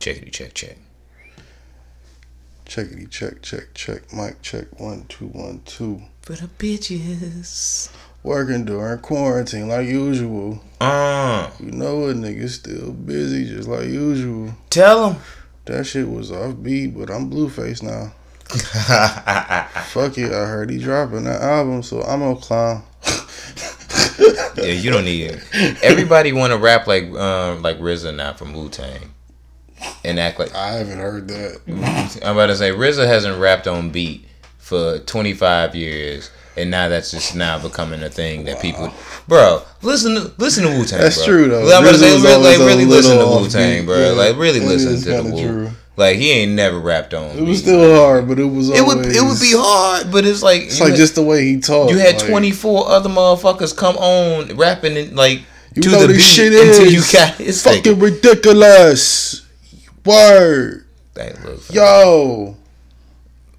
Checkity check check. Checkity check check check. Mic check one two one two. For the bitches. Working during quarantine like usual. Uh, You know a nigga still busy just like usual. tell them. That shit was off beat, but I'm Blueface now. Fuck it, I heard he dropping that album, so I'm a clown. yeah, you don't need it. Everybody want to rap like um like RZA now from Wu Tang, and act like I haven't heard that. I'm about to say RZA hasn't rapped on beat for 25 years, and now that's just now becoming a thing that people, bro. Listen, to, listen to Wu Tang. That's bro. true, though. I'm about to say, RZA was really, like, really listen to Wu Tang, bro. Yeah, like really listen to the Wu. Like he ain't never rapped on. It was still hard, but it was It would it would be hard, but it's like It's like had- just the way he talked. you had like, 24 other motherfuckers come on rapping and like You to know the this beat shit until is you got it's fucking like, ridiculous. Word, like, look, yo,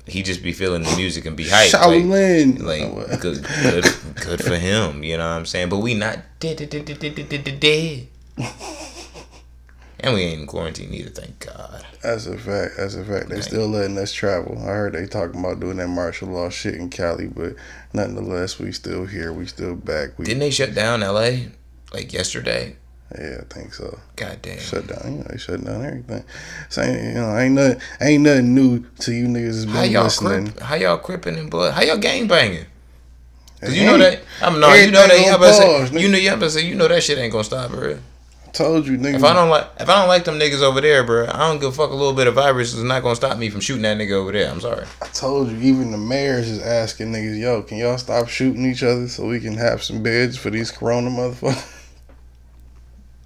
he just be feeling the music and be hyped. Shaolin. Like, like good, good, good for him. You know what I'm saying? But we not dead, dead, dead, dead, dead, dead. And we ain't in quarantine either, thank God. That's a fact. That's a fact. They still letting us travel. I heard they talking about doing that martial law shit in Cali, but nonetheless, we still here. We still back. We Didn't they shut down LA like yesterday? Yeah, I think so. God damn. Shut down. You know, they shut down everything. So you know, ain't nothing, ain't nothing new to you niggas. has How y'all listening. crip, how y'all cripping and blood? How y'all gang banging? Cause you know that I'm no, you know that you on about to pause, say, you know you about to say you know that shit ain't gonna stop, bro. I Told you, nigga. If I don't like if I don't like them niggas over there, bro, I don't give a fuck a little bit of virus is not gonna stop me from shooting that nigga over there. I'm sorry. I told you, even the mayors is asking niggas, yo, can y'all stop shooting each other so we can have some beds for these corona motherfuckers?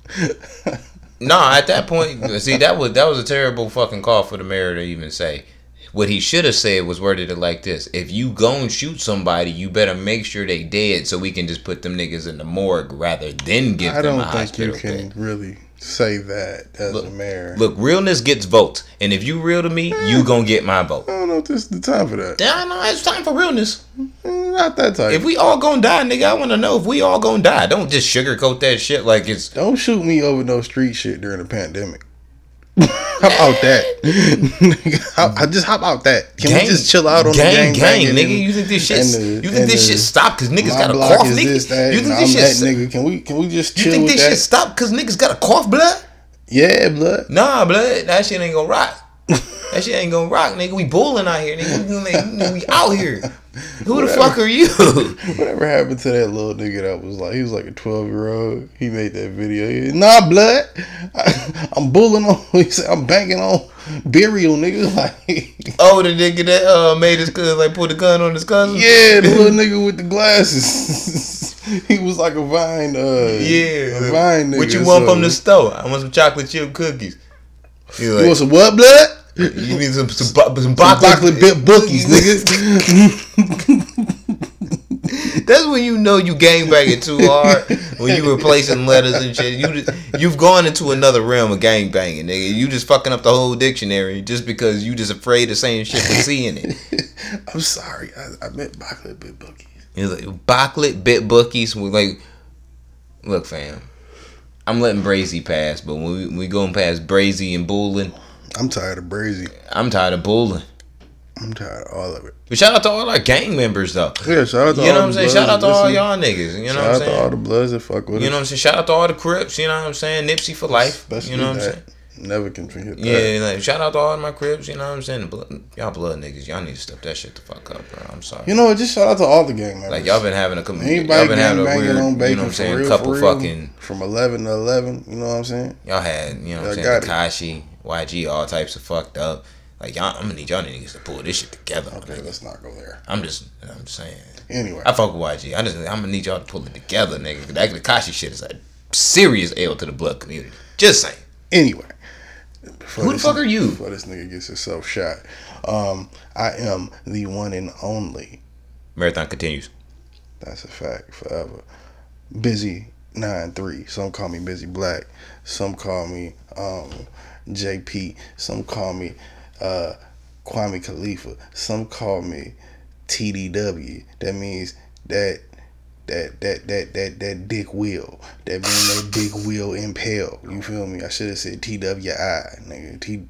No, at that point, see that was that was a terrible fucking call for the mayor to even say. What he should have said was worded it like this: If you go and shoot somebody, you better make sure they dead, so we can just put them niggas in the morgue rather than give I them don't a think you hospital can bed. really say that as Look, a mayor. Look, realness gets votes, and if you real to me, you gonna get my vote. I don't know if this is the time for that. Yeah, no, it's time for realness. Mm, Not that type. If we all gonna die, nigga, I wanna know if we all gonna die. Don't just sugarcoat that shit like it's. don't shoot me over no street shit during the pandemic. How about that? how- just how about that? Can we just chill out on gang, the gang, gang, nigga? and- You think this shit? you think and this shit stop because niggas got a cough, nigga? this, that, you think I'm this that shit? nigga. Can we can we just You think this that? shit stop because niggas got a cough, blood? yeah, blood. Nah, blood. That shit ain't gonna rock. That shit ain't gonna rock, nigga. We bulling out here, nigga. We, out here. Who the fuck are you? Whatever happened to that little nigga that was like he was like a twelve year old? He made that video. He, nah, blood. I, I'm bullying on. He said I'm banking on burial, nigga. Like, oh, the nigga that uh, made his cousin like put the gun on his cousin. yeah, the little nigga with the glasses. he was like a vine. Uh, Yeah. a vine nigga. What you want so- from the store? I want some chocolate chip cookies. You like, want some what, blood? you need some some, bo- some Broccoli broccoli. bit bookies, nigga. That's when you know you gangbanging too hard. when you replacing letters and shit, you just, you've gone into another realm of gangbanging, nigga. You just fucking up the whole dictionary just because you just afraid of saying shit but seeing it. I'm sorry. I, I meant broccoli bit bookies. He's like Bocklet bit bookies. Like, look, fam. I'm letting Brazy pass, but when we, we going past Brazy and Bulling, I'm tired of brazy. I'm tired of Bulling. I'm tired of all of it. But shout out to all our gang members though. Yeah, shout out to You know all what I'm saying? Shout out to all y'all niggas. You know Shout what I'm saying. Shout out to all the bloods that fuck with You us. know what I'm saying? Shout out to all the Crips. You know what I'm saying? Nipsey for life. Especially you know what I'm saying? Never can forget that. Yeah, like shout out to all my cribs. You know what I'm saying? Blood, y'all blood niggas. Y'all need to step that shit the fuck up, bro. I'm sorry. You know what? Just shout out to all the gang members. like y'all been having a com- Anybody y'all been having a weird, on you know what I'm saying? real, couple real, fucking. from eleven to eleven. You know what I'm saying? Y'all had you know what I'm saying? Tekashi, YG, all types of fucked up. Like y'all, I'm gonna need y'all niggas to pull this shit together. Okay, nigga. let's not go there. I'm just, I'm saying. Anyway, I fuck with YG. I just, I'm gonna need y'all to pull it together, nigga. That Tekashi shit is a serious L to the blood community. Just saying. anyway. Who the fuck are you? Before this nigga gets himself shot, um, I am the one and only. Marathon continues. That's a fact. Forever. Busy nine three. Some call me Busy Black. Some call me um, JP. Some call me uh, Kwame Khalifa. Some call me TDW. That means that that that that that that dick wheel. That being that dick wheel impale. You feel me? I should have said T W I, nigga. T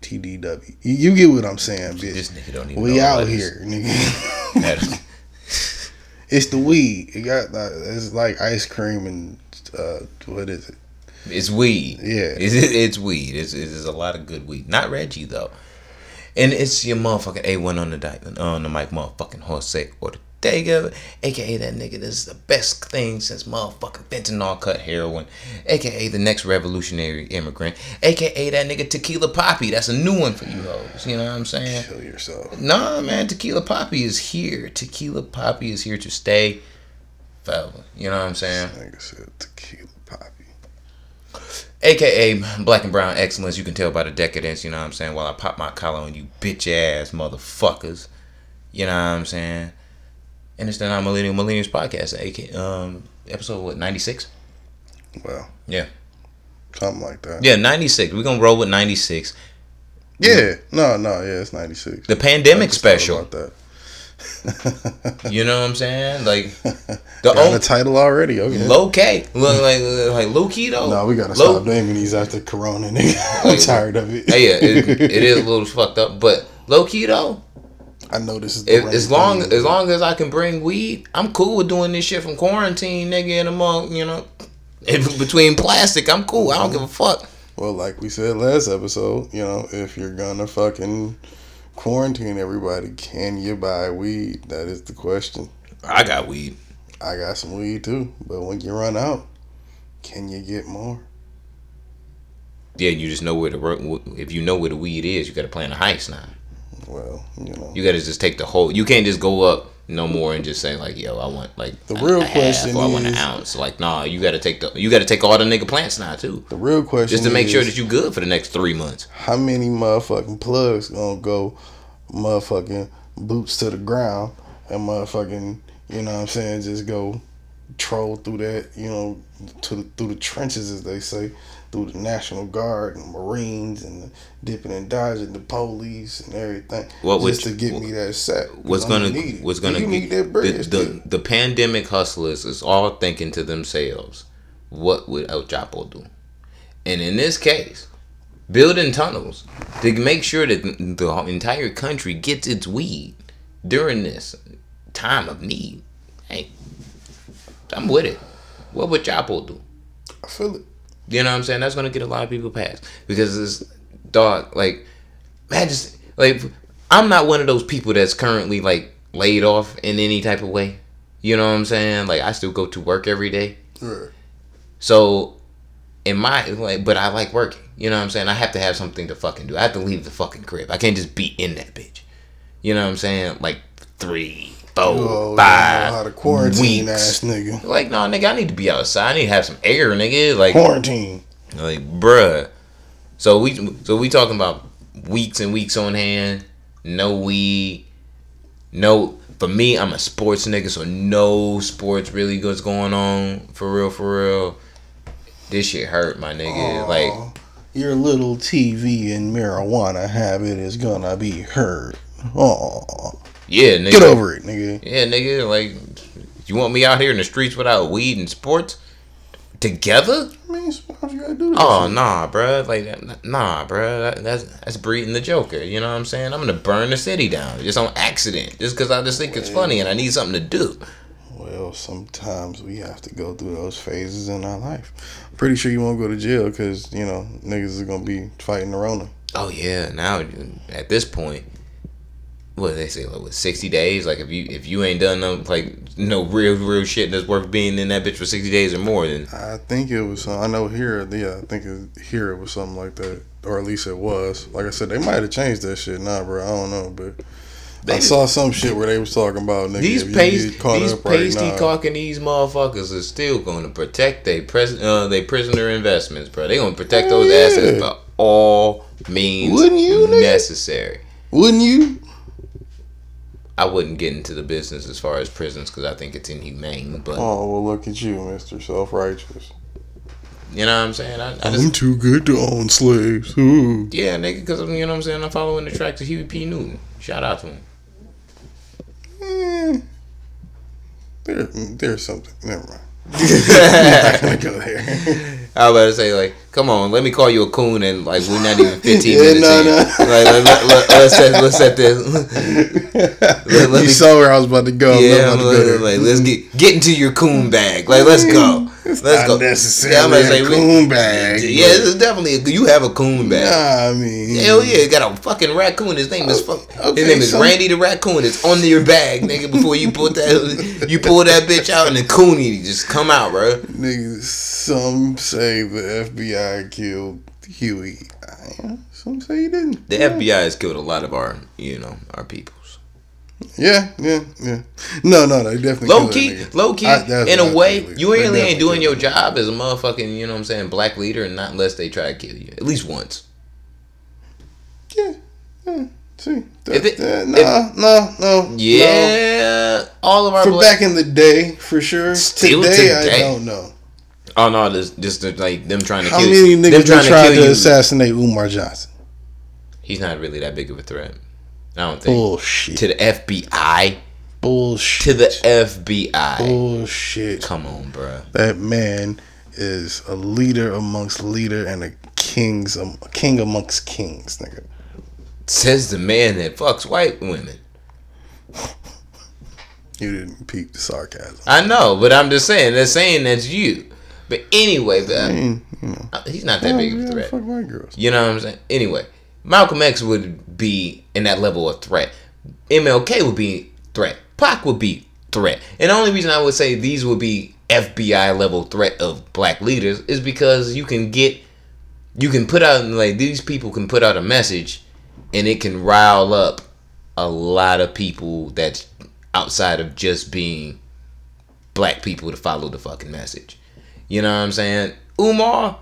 T D W. You, you get what I'm saying, bitch. This nigga don't even We out here, nigga. It's the weed. It got like, it's like ice cream and uh what is it? It's weed. Yeah. It's, it's weed. It's, it's a lot of good weed. Not Reggie though. And it's your motherfucking A1 on the di- on the mic, motherfucking Jose Ortega, aka that nigga. This is the best thing since motherfucking fentanyl cut heroin, aka the next revolutionary immigrant, aka that nigga Tequila Poppy. That's a new one for you hoes. You know what I'm saying? Kill yourself. Nah, man, Tequila Poppy is here. Tequila Poppy is here to stay forever. You know what I'm saying? Nigga said tequila poppy. AKA black and brown excellence. You can tell by the decadence, you know what I'm saying? While I pop my collar on you bitch ass motherfuckers. You know what I'm saying? And it's the Non Millennial Millennials Podcast, AK, um, episode what, 96? Well, Yeah. something like that. Yeah, 96. We're going to roll with 96. Yeah. No, no, yeah, it's 96. The pandemic special. You know what I'm saying? Like, the only, a title already. Okay. low K. Look like, like low key though. no, we gotta Low- stop naming these after Corona, nigga. I'm Like- tired of it. Yeah, it, it is a little fucked up, but low key though, I know this is the If, as long thing. as long as I can bring weed, I'm cool with doing this shit from quarantine, nigga. In a month, you know, in between plastic, I'm cool. I don't give a fuck. Well, like we said last episode, you know, if you're gonna fucking quarantine everybody, can you buy weed? That is the question. I got weed. I got some weed too, but when you run out, can you get more? Yeah, you just know where the if you know where the weed is, you got to plan a heist now. Well, you know, You got to just take the whole. You can't just go up no more and just say like, "Yo, I want like The real question or I want an ounce." Like, nah, you got to take the you got to take all the nigga plants now too, the real question just to make sure that you good for the next three months. how many motherfucking plugs gonna go motherfucking boots to the ground and motherfucking you know what I'm saying just go troll through that you know to the, through the trenches as they say through the National Guard and Marines and the dipping and dodging the police and everything What just to get me that set. What's gonna need it. what's gonna you need that bread the, the the pandemic hustlers is all thinking to themselves, what would El Chapo do? And in this case, building tunnels to make sure that the entire country gets its weed during this time of need. Hey, I'm with it. What would Chapo do? I feel it. You know what I'm saying? That's gonna get a lot of people past because it's dog like man just like I'm not one of those people that's currently like laid off in any type of way. You know what I'm saying? Like I still go to work every day. Right. So in my like but I like working. You know what I'm saying? I have to have something to fucking do. I have to leave the fucking crib. I can't just be in that bitch. You know what I'm saying? Like three, four, Oh, five quarantine weeks. ass nigga. Like, no, nigga, I need to be outside. I need to have some air, nigga. Like, Quarantine. like, bruh. So we so we talking about weeks and weeks on hand. No weed. No. For me, I'm a sports nigga, so no sports really goes going on for real, for real. This shit hurt, my nigga. Like, your little TV and marijuana habit is gonna be hurt. Oh, yeah, nigga. get over it, nigga. Yeah, nigga. Like, you want me out here in the streets without weed and sports together? I mean, sometimes you gotta do that. Oh shit. nah, bruh. Like nah, bruh. That, that's that's breeding the Joker. You know what I'm saying? I'm gonna burn the city down just on accident, just because I just think it's funny and I need something to do. Well, sometimes we have to go through those phases in our life. Pretty sure you won't go to jail because you know niggas is gonna be fighting the Rona. Oh yeah. Now at this point, what they say? Like what? Sixty days? Like if you if you ain't done no like no real real shit that's worth being in that bitch for sixty days or more, then I think it was. uh, I know here. Yeah, I think it, here it was something like that, or at least it was. Like I said, they might have changed that shit. Nah, bro, I don't know, but I saw some shit where they was talking about nigga, These pasty, these right pasty cocking these motherfuckers is still going to protect they pres uh they prisoner investments, bro. They gonna protect those Yeah. assets by all means Wouldn't you, nigga? necessary. Wouldn't you? I wouldn't get into the business as far as prisons because I think it's inhumane. But Oh well, look at you, Mister Self Righteous. you know what I'm saying? I, I'm too good to own slaves. Ooh. yeah, nigga, because you know what I'm saying. I'm following the tracks of Huey P. Newton. Shout out to him. Eh. There, there's something. Never mind. I'm not gonna go there. I was about to say like, come on, let me call you a coon, and like we're not even fifteen Yeah, minutes no, in. no. Like, let, let, let, let's set let's set this. let you me- saw where I was about to go. I'm yeah, I'm to go like, like, let's get get into your coon bag. Like, let's go. Let's not go. Yeah, I'm gonna a say we- coon bag. Yeah, this is definitely a, you have a coon bag. Nah, I mean, Hell yeah, you got a fucking raccoon. His name is oh, fuck, Okay, his name is Randy the raccoon. It's on your bag, nigga. Before you put that, you pull that bitch out and the coonie just come out, bro. Niggas, some say the FBI killed Huey. Some say he didn't. The FBI has killed a lot of our, you know, our peoples. Yeah, yeah, yeah. No, no, they definitely low key, low key. I- in a way, you really ain't doing your job as a motherfucking, you know what I'm saying, black leader, and not unless they try to kill you at least once. Yeah, yeah. See, If it- that, that, no, no, no, Yeah, all of our For black. back in the day, for sure. Still today, today. I don't know. oh no, this just like them trying to How kill many you. Them niggas trying to kill to assassinate Umar Johnson? He's not really that big of a threat. I don't think. Bullshit. To the FBI. Bullshit. To the FBI. Bullshit. Come on, bruh. That man is a leader amongst leader and a king's a king amongst kings, nigga. Says the man that fucks white women. You didn't peep the sarcasm. I know, but I'm just saying. They're saying that's you. But anyway, but, I mean, you know. he's not that big of a yeah, threat. Fuck white girls. You know what I'm saying? Anyway, Malcolm X would be in that level of threat. MLK would be threat. Pac would be threat. And the only reason I would say these would be FBI level threat of black leaders is because you can get, you can put out like these people can put out a message, and it can rile up a lot of people that's outside of just being black people to follow the fucking message. You know what I'm saying? Umar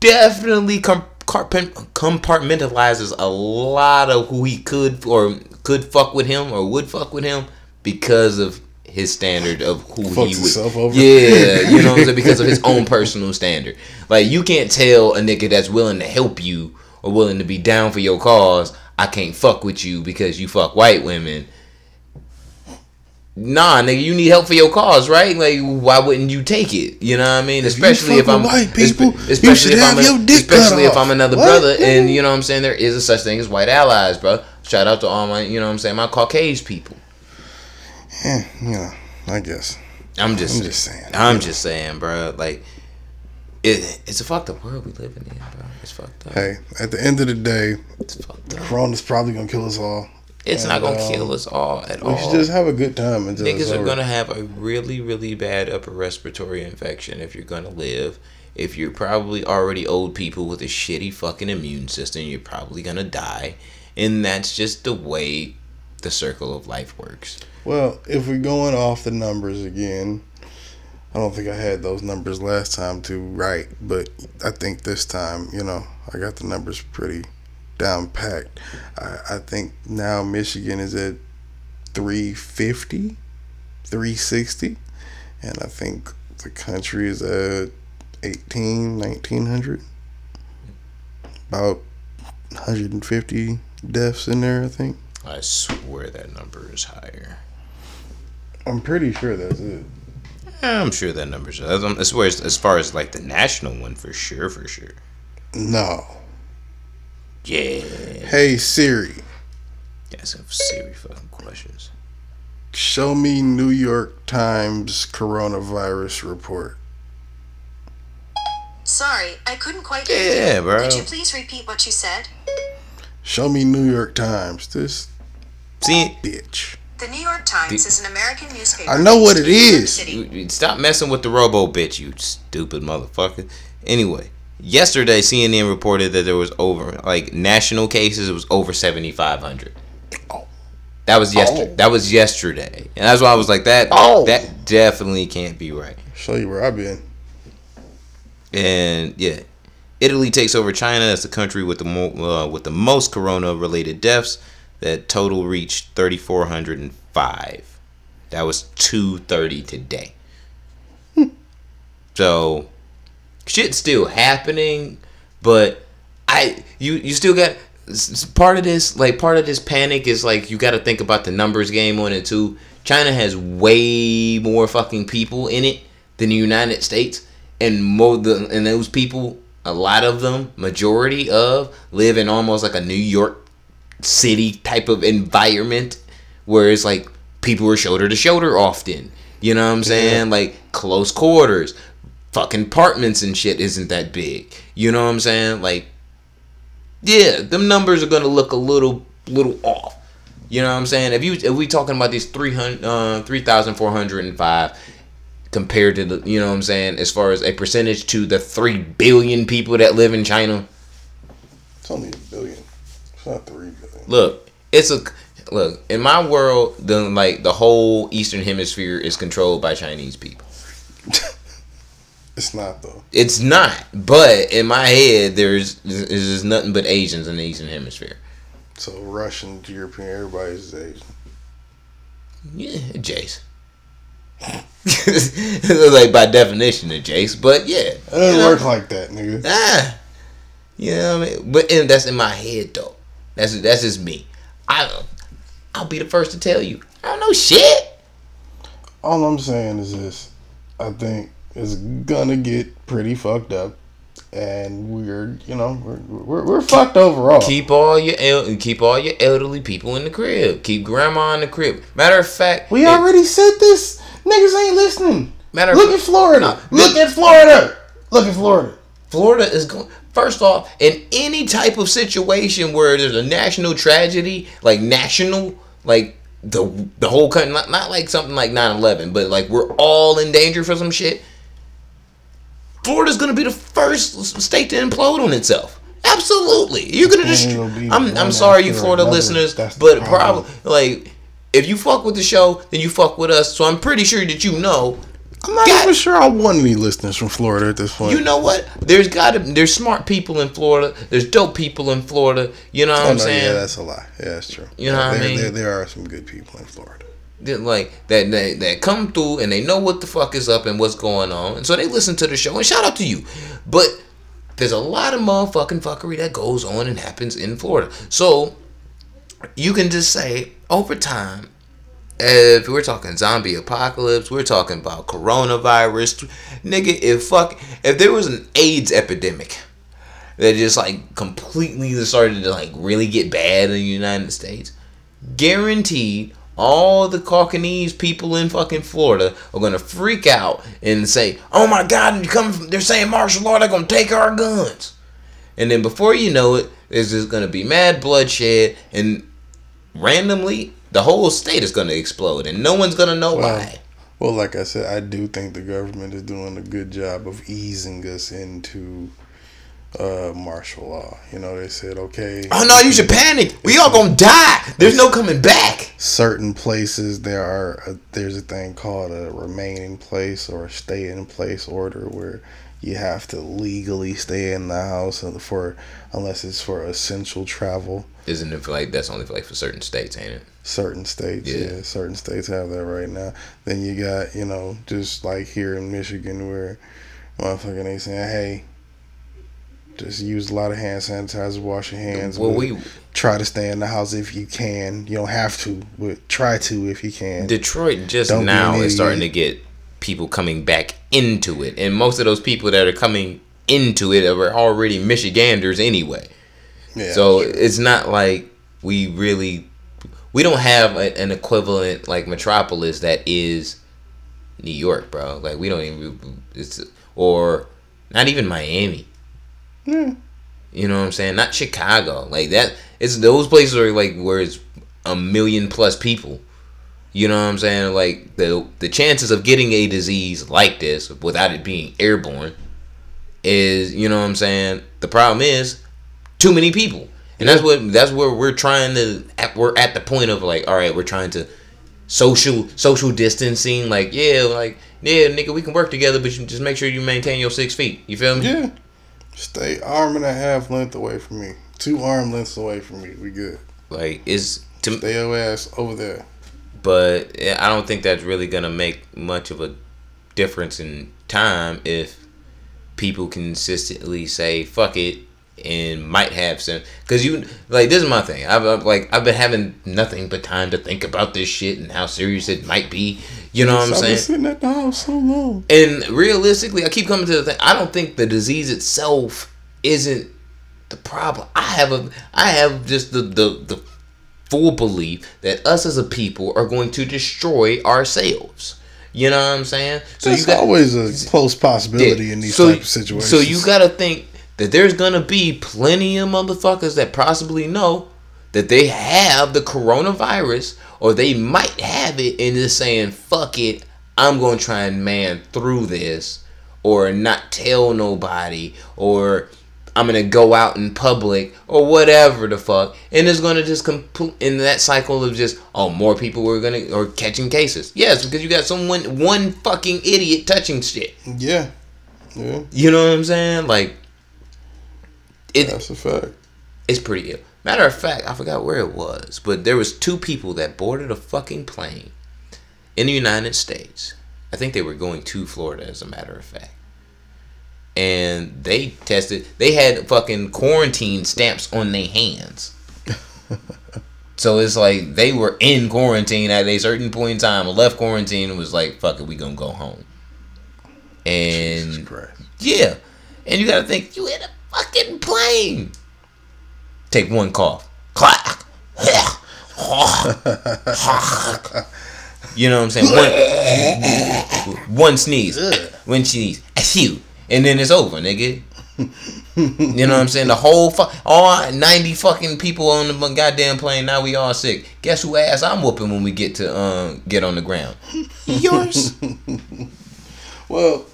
definitely com- compartmentalizes a lot of who he could or could fuck with him or would fuck with him because of his standard of who Fucks he would. Yeah, you know what I'm saying? Because of his own personal standard. Like you can't tell a nigga that's willing to help you or willing to be down for your cause, I can't fuck with you because you fuck white women. Nah, nigga, you need help for your cause, right? Like, why wouldn't you take it? You know what I mean? you Especially if, I'm white people, especially if I'm have a- dick especially if. I'm another What? brother, and you know what I'm saying. There is a such thing as white allies, bro. Shout out to all my, you know what I'm saying, my Caucasian people. Yeah, you know, I guess. I'm just, I'm just saying. I'm just saying, bro. Like, it, it's a fucked up world we living in, bro. It's fucked up. Hey, at the end of the day, It's fucked up. Corona's probably gonna kill us all. It's not gonna um, kill us all at We all. should just have a good time until Niggas are gonna have a really, really bad upper respiratory infection if you're gonna live. If you're probably already old people with a shitty fucking immune system, you're probably gonna die. And that's just the way the circle of life works. Well, if we're going off the numbers again, I don't think I had those numbers last time too right, but I think this time, you know, I got the numbers pretty down packed. I, I think now Michigan is at 350, 360, and I think the country is at 18, 1900. About 150 deaths in there, I think. I swear that number is higher. I'm pretty sure that's it. I'm sure that number's. I um, swear, as as far as like the national one, for sure, for sure. No. Yeah. Hey Siri, Got some serious fucking questions. show me New York Times coronavirus report. Sorry, I couldn't quite hear you. Yeah, bro. Could you please repeat what you said? Show me New York Times. This See, bitch. The New York Times is an American newspaper. I know what based it in New York is. City. You- you Stop messing with the robo bitch, you stupid motherfucker. Anyway, yesterday CNN reported that there was over like national cases. It was over seventy five hundred. That was yesterday. Oh. That was yesterday, and that's why I was like that. Oh. That definitely can't be right. Show you where I've been. And yeah, Italy takes over China as the country with the mo- uh, with the most corona related deaths. That total reached thirty four hundred and five. That was two thirty today. so, shit's still happening, but I you you still got part of this, like part of this panic, is like you got to think about the numbers game on it too. China has way more fucking people in it than the United States, and more the and those people, a lot of them, majority of, live in almost like a New York City type of environment, where it's like people are shoulder to shoulder often. You know what I'm saying? Like close quarters, fucking apartments and shit isn't that big. You know what I'm saying? Like yeah, them numbers are gonna look a little little off. You know what I'm saying? If you if we talking about these 300 uh 3405 compared to the you know what I'm saying as far as a percentage to the 3 billion people that live in China. It's only a billion. It's not three billion. Look, it's a look, in my world, the like the whole eastern hemisphere is controlled by Chinese people. It's not though. It's not, but in my head there's there's nothing but Asians in the eastern hemisphere. So Russian, European, everybody's Asian. Yeah, Jace. like by definition, a Jace, but yeah, It doesn't you know, work like that, nigga. Ah, you know what I mean. But and that's in my head though. That's that's just me. I I'll be the first to tell you. I don't know shit. All I'm saying is this: I think it's gonna get pretty fucked up, and we're, you know, we're we're, we're fucked overall. Keep all your el- keep all your elderly people in the crib. Keep grandma in the crib. Matter of fact, we it- already said this. Niggas ain't listening. Matter of Look at Florida. No, Look this- at Florida. Look at Florida. Florida is going. First off, in any type of situation where there's a national tragedy, like national, like the the whole country, not, not like something like 9-11, but like we're all in danger for some shit. Florida's gonna be the first state to implode on itself. Absolutely, you're gonna And just. I'm I'm sorry, you Florida another. listeners, That's but probably like if you fuck with the show, then you fuck with us. So I'm pretty sure that you know I'm not God- even sure I want any listeners from Florida at this point. you know what? There's got to there's smart people in Florida. There's dope people in Florida. You know what Oh, I'm no, saying? Yeah, that's a lie. Yeah, that's true. You know what I mean? There, there are some good people in Florida. Like that, they, that come through and they know what the fuck is up and what's going on, and so they listen to the show. And shout out to you, but there's a lot of motherfucking fuckery that goes on and happens in Florida. So you can just say over time, if we're talking zombie apocalypse, we're talking about coronavirus, nigga. If fuck, if there was an AIDS epidemic that just like completely started to like really get bad in the United States, guaranteed all the Caucanese people in fucking Florida are gonna freak out and say, "Oh my God, you coming from?" They're saying martial law. They're gonna take our guns, and then before you know it, there's just gonna be mad bloodshed, and randomly the whole state is gonna explode, and no one's gonna know Well, why. Well, like I said, I do think the government is doing a good job of easing us into uh, martial law. You know, they said, okay. Oh no, you should panic. We all gonna die. There's no coming back. certain places there are a, there's a thing called a remain in place or a stay in place order where you have to legally stay in the house for unless it's for essential travel Isn't it like that's only for like for certain states, ain't it? certain states Yeah. yeah. certain states have that right now then you got you know just like here in michigan where motherfucking they saying hey just use a lot of hand sanitizer wash your hands Well, we try to stay in the house if you can you don't have to but try to if you can Detroit just Don't now is starting to get people coming back into it, and most of those people that are coming into it are already Michiganders anyway. yeah so sure. it's not like we really we don't have a, an equivalent like metropolis that is New York, bro. Like we don't even it's or not even Miami. Yeah. You know what I'm saying? Not Chicago. Like that it's those places are like where it's a million plus people. You know what I'm saying? Like the the chances of getting a disease like this without it being airborne is, you know what I'm saying? The problem is too many people. And that's what that's where we're trying to at, we're at the point of like, all right, we're trying to social social distancing like, yeah, like yeah, nigga, we can work together, but you just make sure you maintain your 6 feet. You feel me? Yeah. Stay arm and a half length away from me. Two arm lengths away from me. We good. Like it's to Stay your ass over there. but I don't think that's really gonna make much of a difference in time if people consistently say fuck it and might have some because you like this is my thing I've, I've like I've been having nothing but time to think about this shit and how serious it might be you know what I'm I've saying been sitting at the house so long. and realistically, I keep coming to the thing. I don't think the disease itself isn't the problem. I have a, I have just the the the full belief that us as a people are going to destroy ourselves. You know what I'm saying? So That's always a close possibility in these so, type of situations. So you gotta think that there's gonna be plenty of motherfuckers that possibly know that they have the coronavirus or they might have it and just saying, fuck it, I'm gonna try and man through this or not tell nobody or I'm gonna go out in public or whatever the fuck, and it's gonna just complete in that cycle of just oh more people were gonna or catching cases. Yes, because you got someone one fucking idiot touching shit. yeah, yeah, You know what I'm saying? Like it, that's a fact. it's pretty ill. Matter of fact, I forgot where it was, but there was two people that boarded a fucking plane in the United States. I think they were going to Florida, as a matter of fact. And they tested. They had fucking quarantine stamps on their hands. so it's like they were in quarantine at a certain point in time. Left quarantine and was like, "Fuck it, we gonna go home." And yeah. And you gotta think, you in a fucking plane. Take one cough. Clack. you know what I'm saying? One, one sneeze. One sneeze. Achoo. And then it's over, nigga. You know what I'm saying? The whole fu- all 90 fucking people on the goddamn plane. Now we all sick. Guess who ass I'm whooping when we get to um get on the ground? Yours. Well,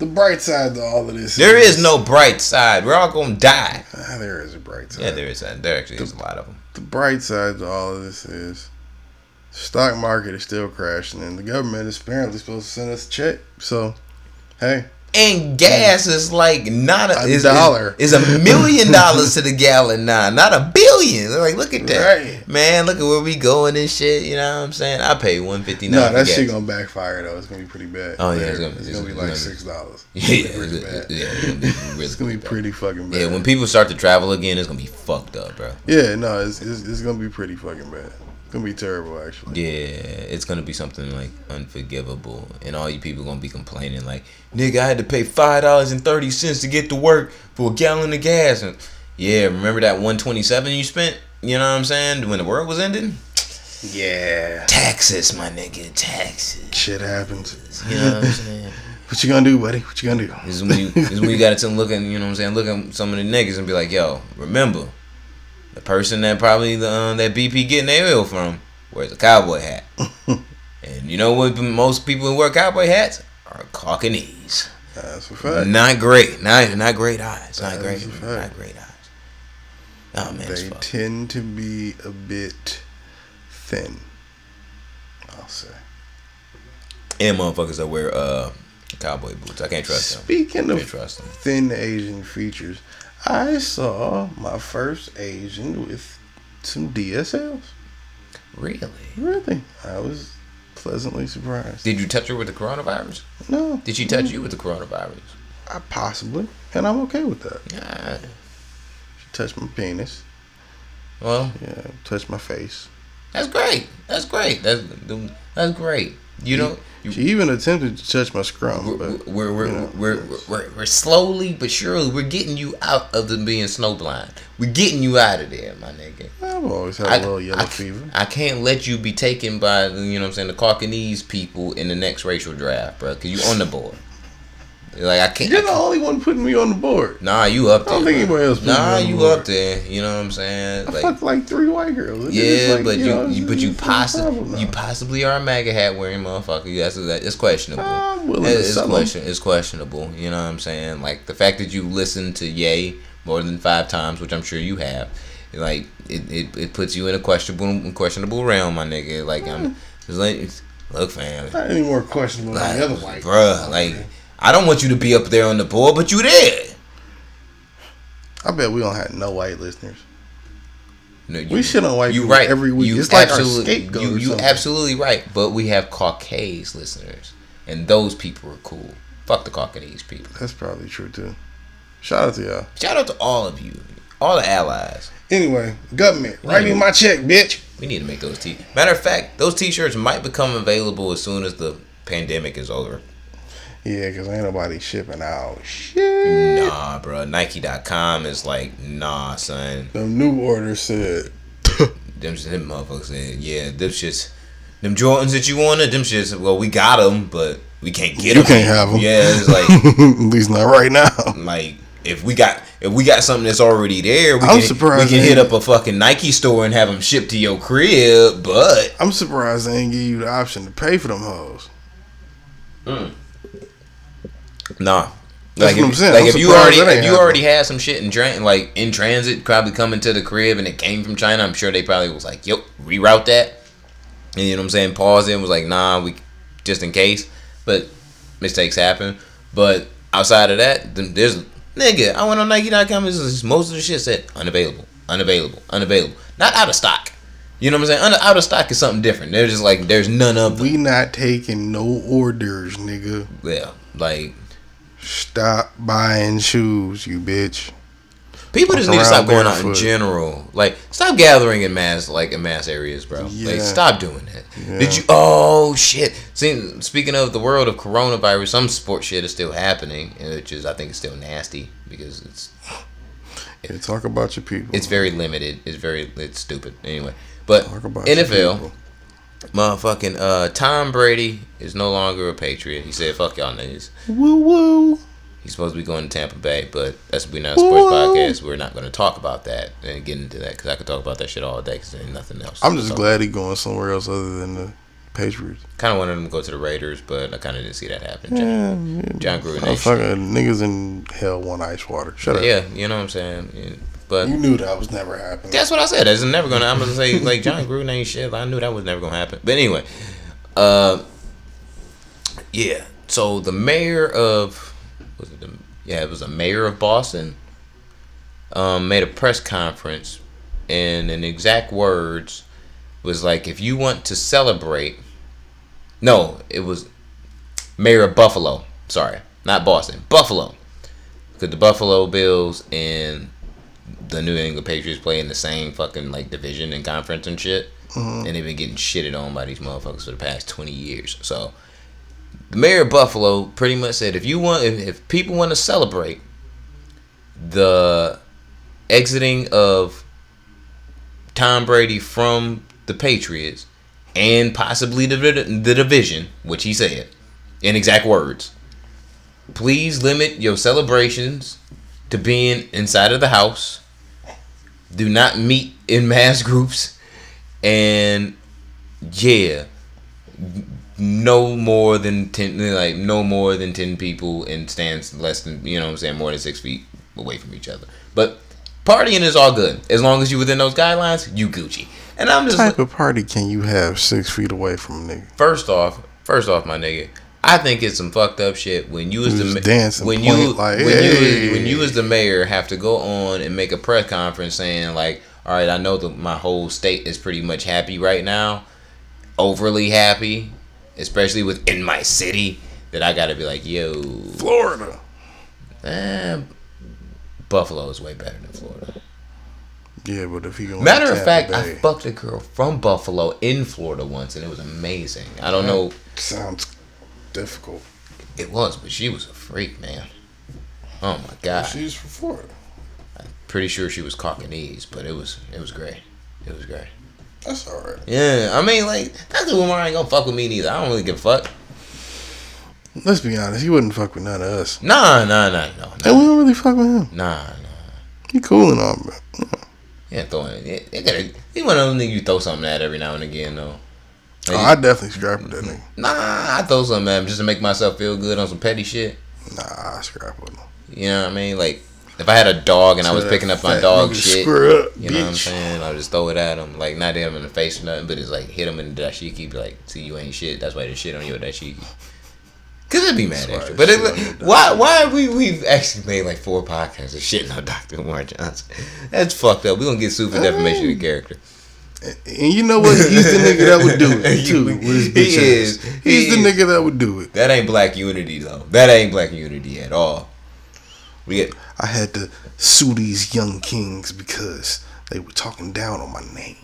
the bright side to all of this. There is no bright side. We're all gonna die. Ah, there is a bright side. Yeah, there is. There actually is a lot of them. the bright side to all of this is stock market is still crashing, and the government is apparently supposed to send us a check. So, hey, And gas is like not a, A is, dollar. Is, is a million dollars to the gallon now, not a billion. Like, look at that, Right. man. Look at where we going and shit. You know what I'm saying? I pay one fifty no, that shit gonna backfire though. It's gonna be pretty bad. Oh, yeah, it's gonna- it's it's gonna be gonna like six dollars. Yeah, yeah, it's, bad. yeah, it's gonna be really It's gonna be bad. pretty fucking bad. Yeah, when people start to travel again, it's gonna be fucked up, bro. Yeah, no, it's, it's, it's gonna be pretty fucking bad. It's gonna be terrible, actually. Yeah, it's gonna be something like unforgivable, and all you people gonna be complaining like, "Nigga, I had to pay five dollars and thirty cents to get to work for a gallon of gas." And yeah, remember that one twenty seven you spent? You know what I'm saying? When the world was ending, Yeah, taxes, my nigga, taxes. shit happens. You know what I'm saying? What you gonna do, buddy? What you gonna do? This is when you, this is when you gotta tell looking, you know what I'm saying? Look at some of the niggas and be like, "Yo, remember, the person that probably the uh, that BP getting their oil from wears a cowboy hat." And you know what? Most people who wear cowboy hats are Caucanese. That's a fact. Not great. Not not great eyes. Not That great. is a fact. Not great eyes. Oh man, They tend to be a bit thin. I'll say. And motherfuckers that wear uh cowboy boots. I can't trust them. Speaking of trust them. thin Asian features, I saw my first Asian with some DSLs. Really? Really, I was pleasantly surprised. Did you touch her with the coronavirus? No, Did she touch mm-hmm. you with the coronavirus? I possibly, and I'm okay with that. Nah. She touched my penis. Well, Yeah, touched my face. That's great. That's great. That's that's great. You know, you, She even attempted to touch my scrum, we're, but we're, we're, you know, we're, we're, we're, we're slowly but surely we're getting you out of the being snowblind. We're getting you out of there, my nigga. I've always had a I- little yellow I- fever. I can't let you be taken by the, you know what I'm saying the Caucanese people in the next racial draft, bro. Cause you on the board. Like I can't. You're the only one putting me on the board. nah, you up there. I don't think anybody else Nah, the you board. up there. You know what I'm saying? I Like, fucked like three white girls. Yeah, like, but you, know, you, but you it's no problem possibly you possibly are a MAGA hat wearing motherfucker. That's that. It's questionable. I'm willing It- to it's question. It's questionable. You know what I'm saying? Like the fact that you listen to Yay more than five times, which I'm sure you have. Like it, it, it puts you in a questionable questionable realm, my nigga. Like I'm eh. just like look, fam. Not any more questionable than the other Like, white. bruh, like I don't want you to be up there on the board, but you there. I bet we don't have no white listeners. No, you, We shit on white you people right. every week. You It's like our scapegoat You, you absolutely right. But we have Caucase listeners, and those people are cool. Fuck the Caucanese people. That's probably true too. Shout out to y'all. Shout out to all of you, all the allies. Anyway, government, write me my check, bitch. We need to make those t. Matter of fact, those t-shirts might become available as soon as the pandemic is over. Yeah, cause ain't nobody shipping out shit. Nah, bro. Nike.com is like, nah, son. The new order said Them, them motherfuckers said, yeah, them shits, them Jordans that you wanted, them shits. Well, we got them, but we can't get them. you can't have them. Yeah, it's like, at least not right now. like if we got if we got something that's already there, we I'm can, surprised we can hit up a fucking Nike store and have them shipped to your crib. But I'm surprised they didn't give you the option to pay for them hoes. Hmm. Nah. That's like what if, I'm saying. Like I'm if you already if you happening. already had some shit in tran like in transit, probably coming to the crib and it came from China, I'm sure they probably was like, "Yep, reroute that." And you know what I'm saying? Pause it and was like, "Nah, we just in case." But mistakes happen. But outside of that, there's nigga. I went on Nike.com. This is most of the shit said unavailable, unavailable, unavailable, not out of stock. You know what I'm saying? Out of stock is something different. They're just like there's none of them. We not taking no orders, nigga. Yeah, like Stop buying shoes, you bitch. People just need to stop going out in general. Like, stop gathering in mass, like in mass areas, bro. Yeah. Like, stop doing that. Yeah. Did you? Oh shit! See, speaking of the world of coronavirus, some sports shit is still happening, which is I think still nasty because it's Yeah, talk about your people. it's very limited. It's very it's stupid. Anyway, but talk about your NFL. Motherfucking uh, Tom Brady is no longer a Patriot. He said, "Fuck y'all niggas." Woo woo. He's supposed to be going to Tampa Bay, but that's we're not a sports podcast. We're not going to talk about that and get into that because I could talk about that shit all day because there's nothing else. I'm just glad he going somewhere else other than the Patriots. Kind of wanted him to go to the Raiders, but I kind of didn't see that happen. Yeah, Jon, Jon Gruden. Oh, ain't fucking niggas in hell want ice water. Shut shit. up. Yeah, you know what I'm saying. But You knew that was never happening. That's what I said. That's never gonna. I'm gonna say like Jon Gruden ain't shit. I knew that was never gonna happen. But anyway, uh, yeah. So the mayor of was it the yeah it was a mayor of Boston. Um, made a press conference, and in exact words was like, if you want to celebrate. No, it was mayor of Buffalo. Sorry, not Boston. Buffalo. Because the Buffalo Bills and the New England Patriots play in the same fucking like division and conference and shit, mm-hmm. and they've been getting shitted on by these motherfuckers for the past twenty years. So the mayor of Buffalo pretty much said, if you want, if, if people want to celebrate the exiting of Tom Brady from the Patriots and possibly the the division, which he said in exact words, please limit your celebrations to being inside of the house. Do not meet in mass groups. And yeah, no more than 10 like no more than 10 people in stands less than you know what I'm saying more than 6 feet away from each other. But partying is all good as long as you within those guidelines, you Gucci. And I'm What just type of party can you have six feet away from a nigga? First off, first off, my nigga, I think it's some fucked up shit when you as the dancing, when you like, when "Hey." you when you as the mayor have to go on and make a press conference saying like, all right, I know that my whole state is pretty much happy right now, overly happy, especially within my city. That I gotta be like, yo, Florida. eh, Buffalo is way better than Florida. Yeah, but if he going Matter of fact, Bay, I fucked a girl from Buffalo in Florida once, and it was amazing. I don't know. sounds difficult. It was, but she was a freak, man. Oh my god. She's from Florida. Pretty sure she was Caucanese, but it was it was great. It was great. That's all right. Yeah, I mean like that dude Lamar ain't gonna fuck with me neither. I don't really give a fuck. Let's be honest. He wouldn't fuck with none of us. Nah, nah, nah, no, And nah, we don't really fuck with him. nah, nah. He cool and all, but Yeah, throwing it. It gotta. He one of those niggas you throw something at every now and again though. Oh, I definitely scrap with that nigga. nah, I throw something at him just to make myself feel good on some petty shit. Nah, I scrap with him. You know what I mean? Like if I had a dog and I was picking up my dog shit. Square up, You know what I'm saying? I just throw it at him, like not hit him in the face or nothing, but it's like hit him in the dashiki, be like, "See, you ain't shit. That's why there's shit on you your dashiki." Cause it'd be mad That's extra. But it, shit why? Why we we've actually made like four podcasts of shitting on Dr. Umar Johnson? That's fucked up. We are gonna get sued for defamation of character. And you know what? He's the nigga that would do it too. He is. ass. He He's the is. nigga that would do it. That ain't black unity though. That ain't black unity at all. We get I had to sue these young kings because they were talking down on my name.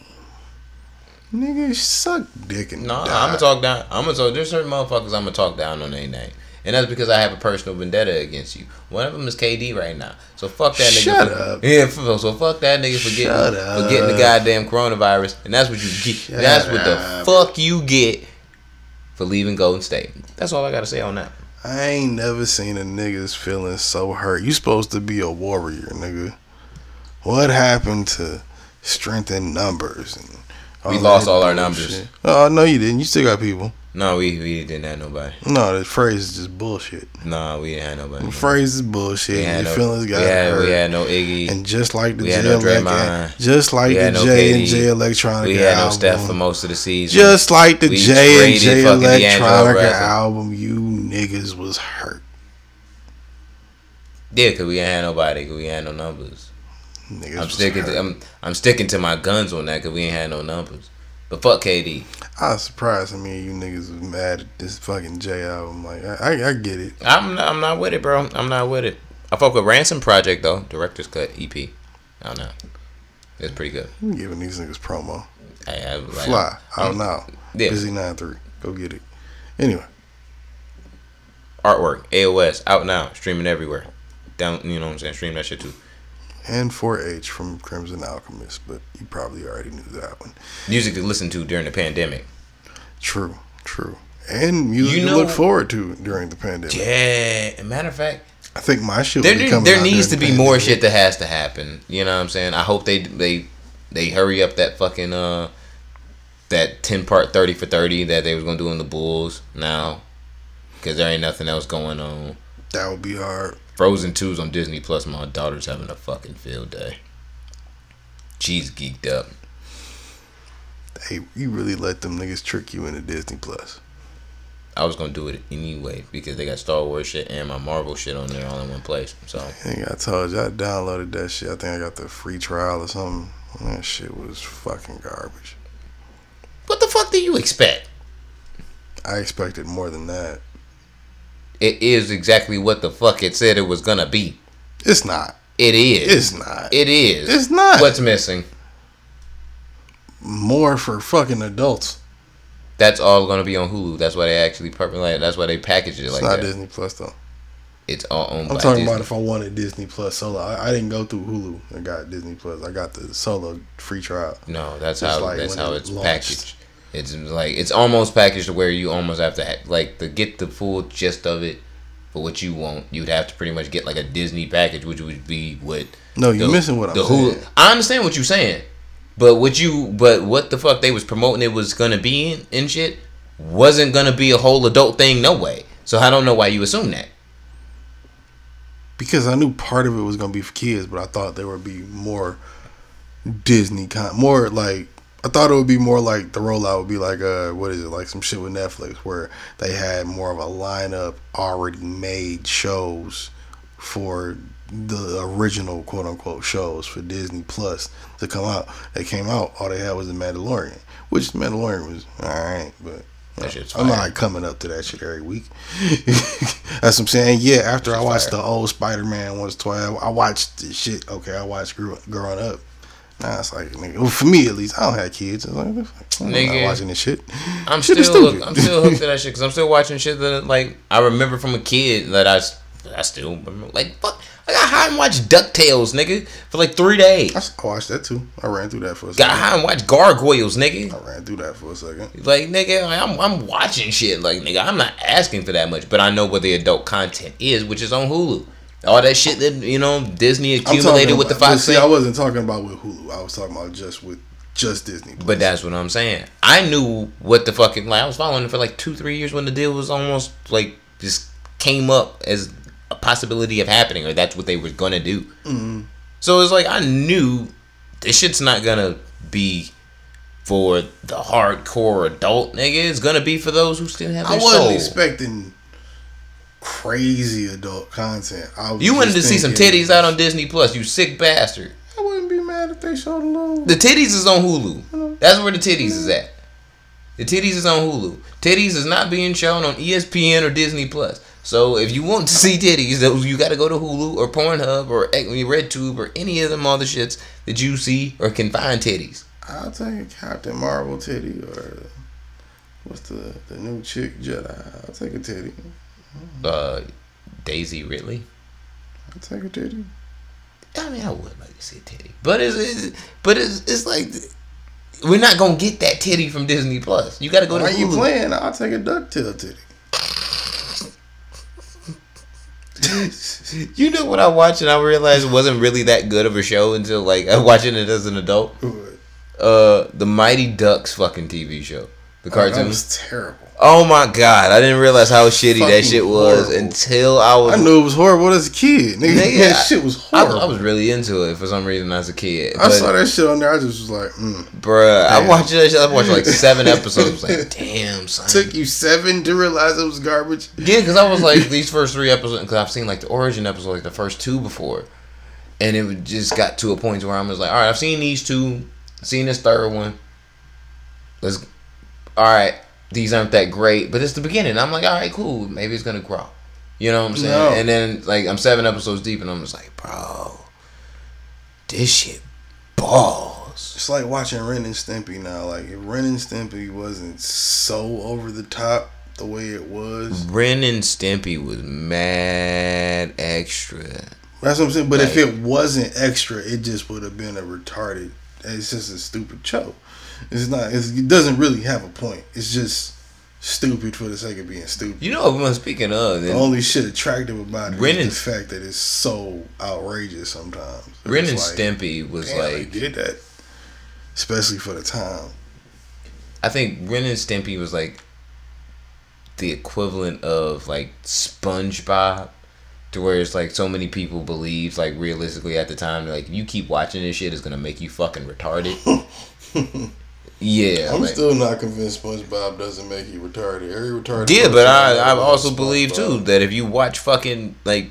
Nigga, suck dick and no. die. I'm gonna talk down. I'm gonna talk. There's certain motherfuckers I'm gonna talk down on their name, and that's because I have a personal vendetta against you. One of them is KD right now. So fuck that nigga. Shut for, up. Yeah. So fuck that nigga for getting Shut for getting the goddamn coronavirus, and that's what you get. that's what the fuck you get for leaving Golden State. That's all I gotta say on that. I ain't never seen a nigga's feeling so hurt. You supposed to be a warrior, nigga. What happened to strength in numbers and We lost all our bullshit? numbers. Oh no, you didn't. You still got people. No, we we didn't have nobody. No, that phrase is just bullshit. No, we didn't have nobody. The phrase is bullshit. Your no, feelings we got had, hurt. we had no Iggy. and just like the we J had no Draymond. just like the no J and Jay Electronica we had no Steph for most of the season. just like the We J and Jay Electronica album, you niggas was hurt. yeah, cause we ain't had nobody. Cause we ain't had no numbers. Niggas I'm sticking. To, I'm I'm sticking to my guns on that. Cause we ain't had no numbers. But fuck KD. I was surprised. I mean, you niggas was mad at this fucking J album. Like, I, I, I get it. I'm not, I'm not with it, bro. I'm not with it. I fuck with Ransom Project though. Director's cut EP. I don't know. It's pretty good. I'm giving these niggas promo. I, I, like, Fly out I'm- now. Yeah. Busy nine three. Go get it. Anyway, Artwork. AOS out now. Streaming everywhere. Down. You know what I'm saying? Stream that shit too. And 4H from Crimson Alchemist, but you probably already knew that one. Music to listen to during the pandemic. True, true. And music You to look forward to during the pandemic. Yeah. Matter of fact, I think my shit. there will be there, coming there out needs to during be the more shit that has to happen. You know what I'm saying? I hope they they they hurry up that fucking uh that 10 part 30 for 30 that they was going to do in the Bulls now cuz there ain't nothing else going on. That would be hard. Frozen 2's on Disney Plus. My daughter's having a fucking field day. She's geeked up. Hey, you really let them niggas trick you into Disney Plus. I was gonna do it anyway because they got Star Wars shit and my Marvel shit on there all in one place. So I think I told you I downloaded that shit. I think I got the free trial or something. That shit was fucking garbage. what the fuck do you expect? I expected more than that. It is exactly what the fuck it said it was gonna be. It's not. It is. It's not. It is. It's not. What's missing? more for fucking adults. That's all gonna be on Hulu. That's why they actually like that's why they package it like that. It's like not that. Disney Plus though. It's all owned I'm talking Disney. about if I wanted Disney Plus solo. I, I didn't go through Hulu and got Disney Plus. I got the solo free trial. No, that's Just how like that's how it it's launched. packaged. It's like it's almost packaged to where you almost have to ha- like to get the full gist of it for what you want. You'd have to pretty much get like a Disney package, which would be what. No, you're the- missing what I'm the saying. Hulu. I understand what you're saying, but what you but what the fuck they was promoting it was gonna be in and shit wasn't gonna be a whole adult thing no way. So I don't know why you assume that. because I knew part of it was gonna be for kids, but I thought there would be more Disney con, more like I thought it would be more like the rollout would be like uh what is it like some shit with Netflix where they had more of a lineup already made shows for the original quote unquote shows for Disney Plus to come out. They came out, all they had was the Mandalorian, which the Mandalorian was alright, but. That shit's I'm not coming up to that shit every week. That's what I'm saying. Yeah, after I watched fire. the old Spider Man was 12, I watched the shit. Okay, I watched grew, growing up. Now it's like, nigga, well, for me at least, I don't have kids. Like, I'm Nigga, not watching this shit. I'm Shit still. I'm still hooked to that shit because I'm still watching shit that like I remember from a kid that I I still remember like fuck I got high and watched Ducktales nigga for like three days. I watched that too. I ran through that for a Got second. high and watched Gargoyles nigga. I ran through that for a second. Like nigga, I'm I'm watching shit like nigga. I'm not asking for that much, but I know what the adult content is, which is on Hulu. All that shit that you know Disney accumulated talking with the about- Fox See, thing. I wasn't talking about with Hulu. I was talking about just with just Disney. But that's what I'm saying. I knew what the fucking like. I was following it for like two, three years when the deal was almost like just came up as a possibility of happening, or that's what they were gonna do. Mm-hmm. So it's like I knew this shit's not gonna be for the hardcore adult nigga. It's gonna be for those who still have I wasn't soul. expecting crazy adult content. I was you wanted to see some titties out on Disney Plus, you sick bastard. I wouldn't be mad if they showed a little. The titties is on Hulu. That's where the titties is at. The titties is on Hulu. Titties is not being shown on ESPN or Disney Plus. So if you want to see titties, you got to go to Hulu or Pornhub or RedTube or any of them other shits that you see or can find titties. I'll take a Captain Marvel titty or what's the the new chick Jedi. I'll take a titty. Uh, Daisy Ridley. I'll take a titty. I mean, I would like to see a titty, but it's, it's but it's it's like we're not gonna get that titty from Disney Plus. You got to go Why to you playing? I'll take a ducktail titty. You know what I watched and I realized it wasn't really that good of a show until like I watching it as an adult. Uh, the Mighty Ducks fucking TV show, the That cartoon. was terrible. Oh my god, I didn't realize how shitty that shit was horrible. until I was. I knew it was horrible as a kid. Nigga, Nigga, that shit was I, horrible. I was really into it for some reason as a kid. I saw that shit on there. I just was like, mm. Bruh, I watched that shit. I watched like seven episodes. Like, damn, son. Took you seven to realize it was garbage. Yeah, because I was like these first three episodes. Because I've seen like the origin episode, like the first two before, and it just got to a point where I was like, all right, I've seen these two, seen this third one. Let's, all right, these aren't that great, but it's the beginning. I'm like, all right, cool, maybe it's gonna grow. You know what I'm saying? No. And then like I'm seven episodes deep, and I'm just like, bro, this shit balls. It's like watching Ren and Stimpy now. Like if Ren and Stimpy wasn't so over the top the way it was, Ren and Stimpy was mad extra. that's what I'm saying. But if it wasn't extra, it just would have been a retarded. It's just a stupid show. It's not. It's, it doesn't really have a point. It's just stupid for the sake of being stupid. You know what I'm speaking of? The only shit attractive about it Ren is the fact that it's so outrageous sometimes. Ren It's and like, Stimpy was damn, like did that, especially for the time. I think Ren and Stimpy was like the equivalent of like SpongeBob, to where it's like so many people believed like realistically at the time like if you keep watching this shit, it's gonna make you fucking retarded. yeah, I'm like- still not convinced SpongeBob doesn't make you retarded. Every retarded. yeah, but I I also believe too that if you watch fucking like.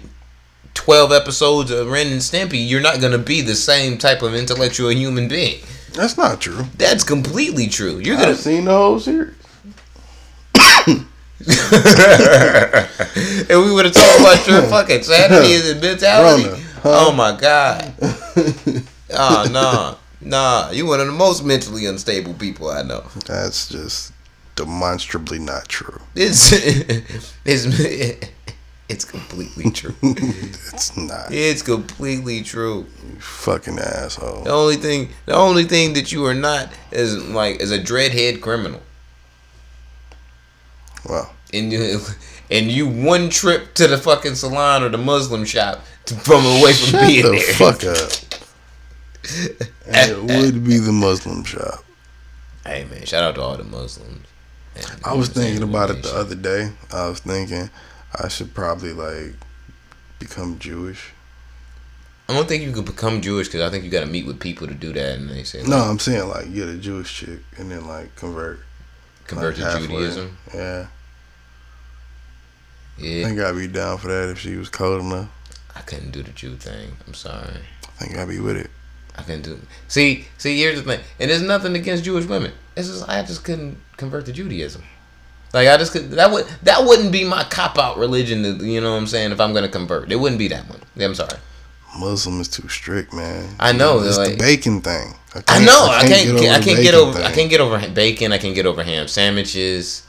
12 episodes of Ren and Stimpy, you're not going to be the same type of intellectual human being. That's not true. That's completely true. You're going I've seen the whole series. and we would have talked about your fucking sanity and mentality. Rona, huh? Oh my god. Oh no. Nah, you one of the most mentally unstable people I know. That's just demonstrably not true. It's it's it's completely true. It's not. It's completely true. You fucking asshole. The only thing the only thing that you are not is like is a dreadhead criminal. Well, And you and you one trip to the fucking salon or the Muslim shop to, from away from shut being the there. fuck up. And it would be the Muslim shop. Hey man, shout out to all the Muslims. I was you know what I'm thinking about it the other day. I was thinking I should probably like become Jewish. I don't think you could become Jewish because I think you got to meet with people to do that, and they say like, No, I'm saying like get a Jewish chick and then like convert. convert like, to halfway. Judaism. Yeah, yeah. I think I'd be down for that if she was cold enough. I couldn't do the Jew thing. I'm sorry, I think I'd be with it. I couldn't do. See, see, here's the thing, and there's nothing against Jewish women. It's just I just couldn't convert to Judaism. Like I just could. That would that wouldn't be my cop out religion. that- You know what I'm saying? If I'm gonna convert, it wouldn't be that one. Yeah, I'm sorry. Muslim is too strict, man. I know, It's like- the bacon thing. I can't- know. I can't. get I can't get over. I can't get over bacon. I can't get over ham sandwiches.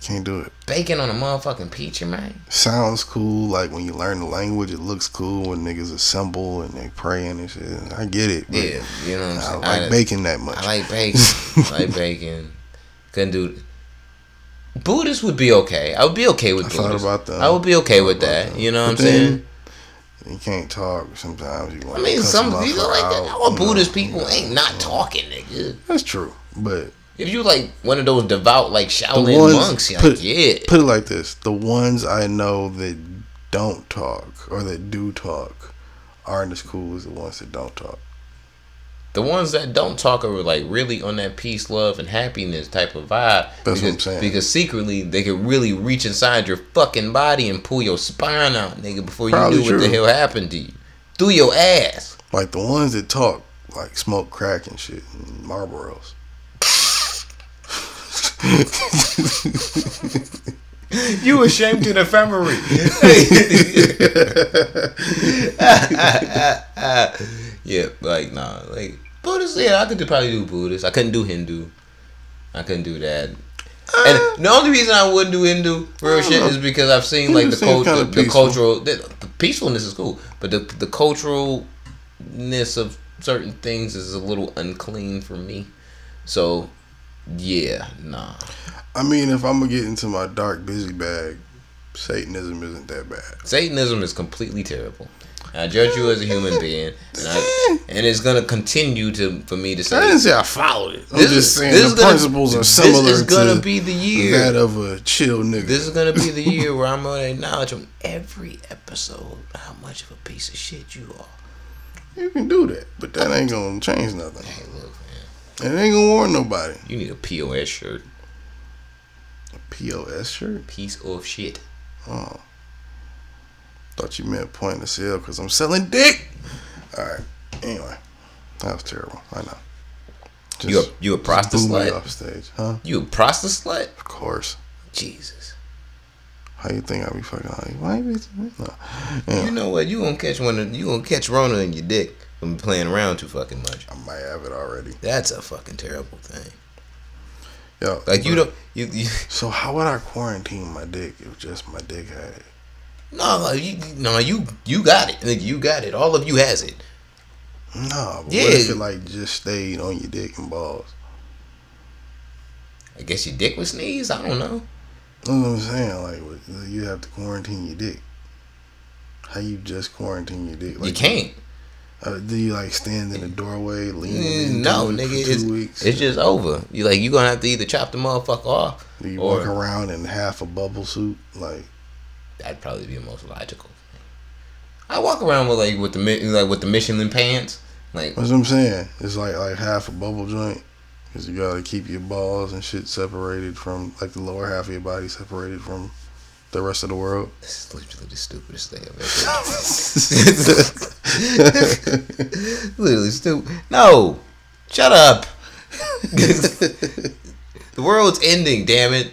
Can't do it. Bacon on a motherfucking pizza, man. Sounds cool. Like when you learn the language, it looks cool when niggas assemble and they praying and shit. I get it. but Yeah, you know what I'm saying. don't like bacon that much. I like bacon. I like bacon. Couldn't do. Buddhist would be okay. I would be okay with I thought Buddhist. about that. I would be okay with that. that. You know what I'm then, saying? You can't talk sometimes. You want I mean, some people like that. Our know, Buddhist people ain't not talking, nigga. That's true, but If you like one of those devout like Shaolin ones monks, put like, yeah. put it like this: the ones I know that don't talk or that do talk aren't as cool as the ones that don't talk. The ones that don't talk are like really on that peace, love, and happiness type of vibe. That's because, what I'm saying. Because secretly they could really reach inside your fucking body and pull your spine out, nigga, before you Probably knew what the hell happened to you. Through your ass. Like the ones that talk, like smoke crack and shit, and Marlboros. You ashamed to the infirmary. yeah, like nah, like Buddhist. Yeah, I could probably do Buddhist. I couldn't do Hindu. I couldn't do that. And uh, the only reason I wouldn't do Hindu real shit is because I've seen like the seems culture, kinda the peaceful. cultural, the, the peacefulness is cool, but the the culturalness of certain things is a little unclean for me. So, yeah, nah. I mean, if I'm gonna get into my dark busy bag, Satanism isn't that bad. Satanism is completely terrible. I judge you as a human being, and, I, and it's gonna continue to for me to say. I didn't say I followed it. I'm This just is- saying the gonna- principles are similar. this is gonna to be the year. that of a chill nigga. This is gonna be the year where I'm gonna acknowledge on every episode how much of a piece of shit you are. you can do that, but that ain't gonna change nothing. Hey, look, And it ain't gonna warn nobody. you need a POS shirt. A POS shirt? Piece of shit. Oh. Thought you meant point of sale because I'm selling dick. All right. Anyway, that was terrible. I know. Just, You a you a prostate blew me slut? off stage, huh? You a prostate slut? Of course. Jesus. How you think I be fucking on you? Why you? No. Yeah. You know what? You gonna catch one of you gonna catch Rona in your dick from playing around too fucking much. I might have it already. That's a fucking terrible thing. Yo, Like you don't you, you So how would I quarantine my dick if just my dick had it? no like, you no you you got it like you got it all of you has it No, but Yeah. what if it like just stayed on your dick and balls? I guess your dick was sneeze I don't know That's what I'm saying. Like, you have to quarantine your dick. How you just quarantine your dick? Like, you can't Uh, do you like stand in the doorway, leaning Mm, into no nigga it's, weeks? it's just over you like you gonna have to either chop the motherfucker off do you or- walk around in half a bubble suit? Like, that'd probably be the most logical I walk around with like with the like with the Michelin pants like that's what I'm saying. It's like like half a bubble joint. Cause you gotta keep your balls and shit separated from like the lower half of your body separated from the rest of the world. this is literally the stupidest thing I've ever literally stupid no shut up the world's ending damn it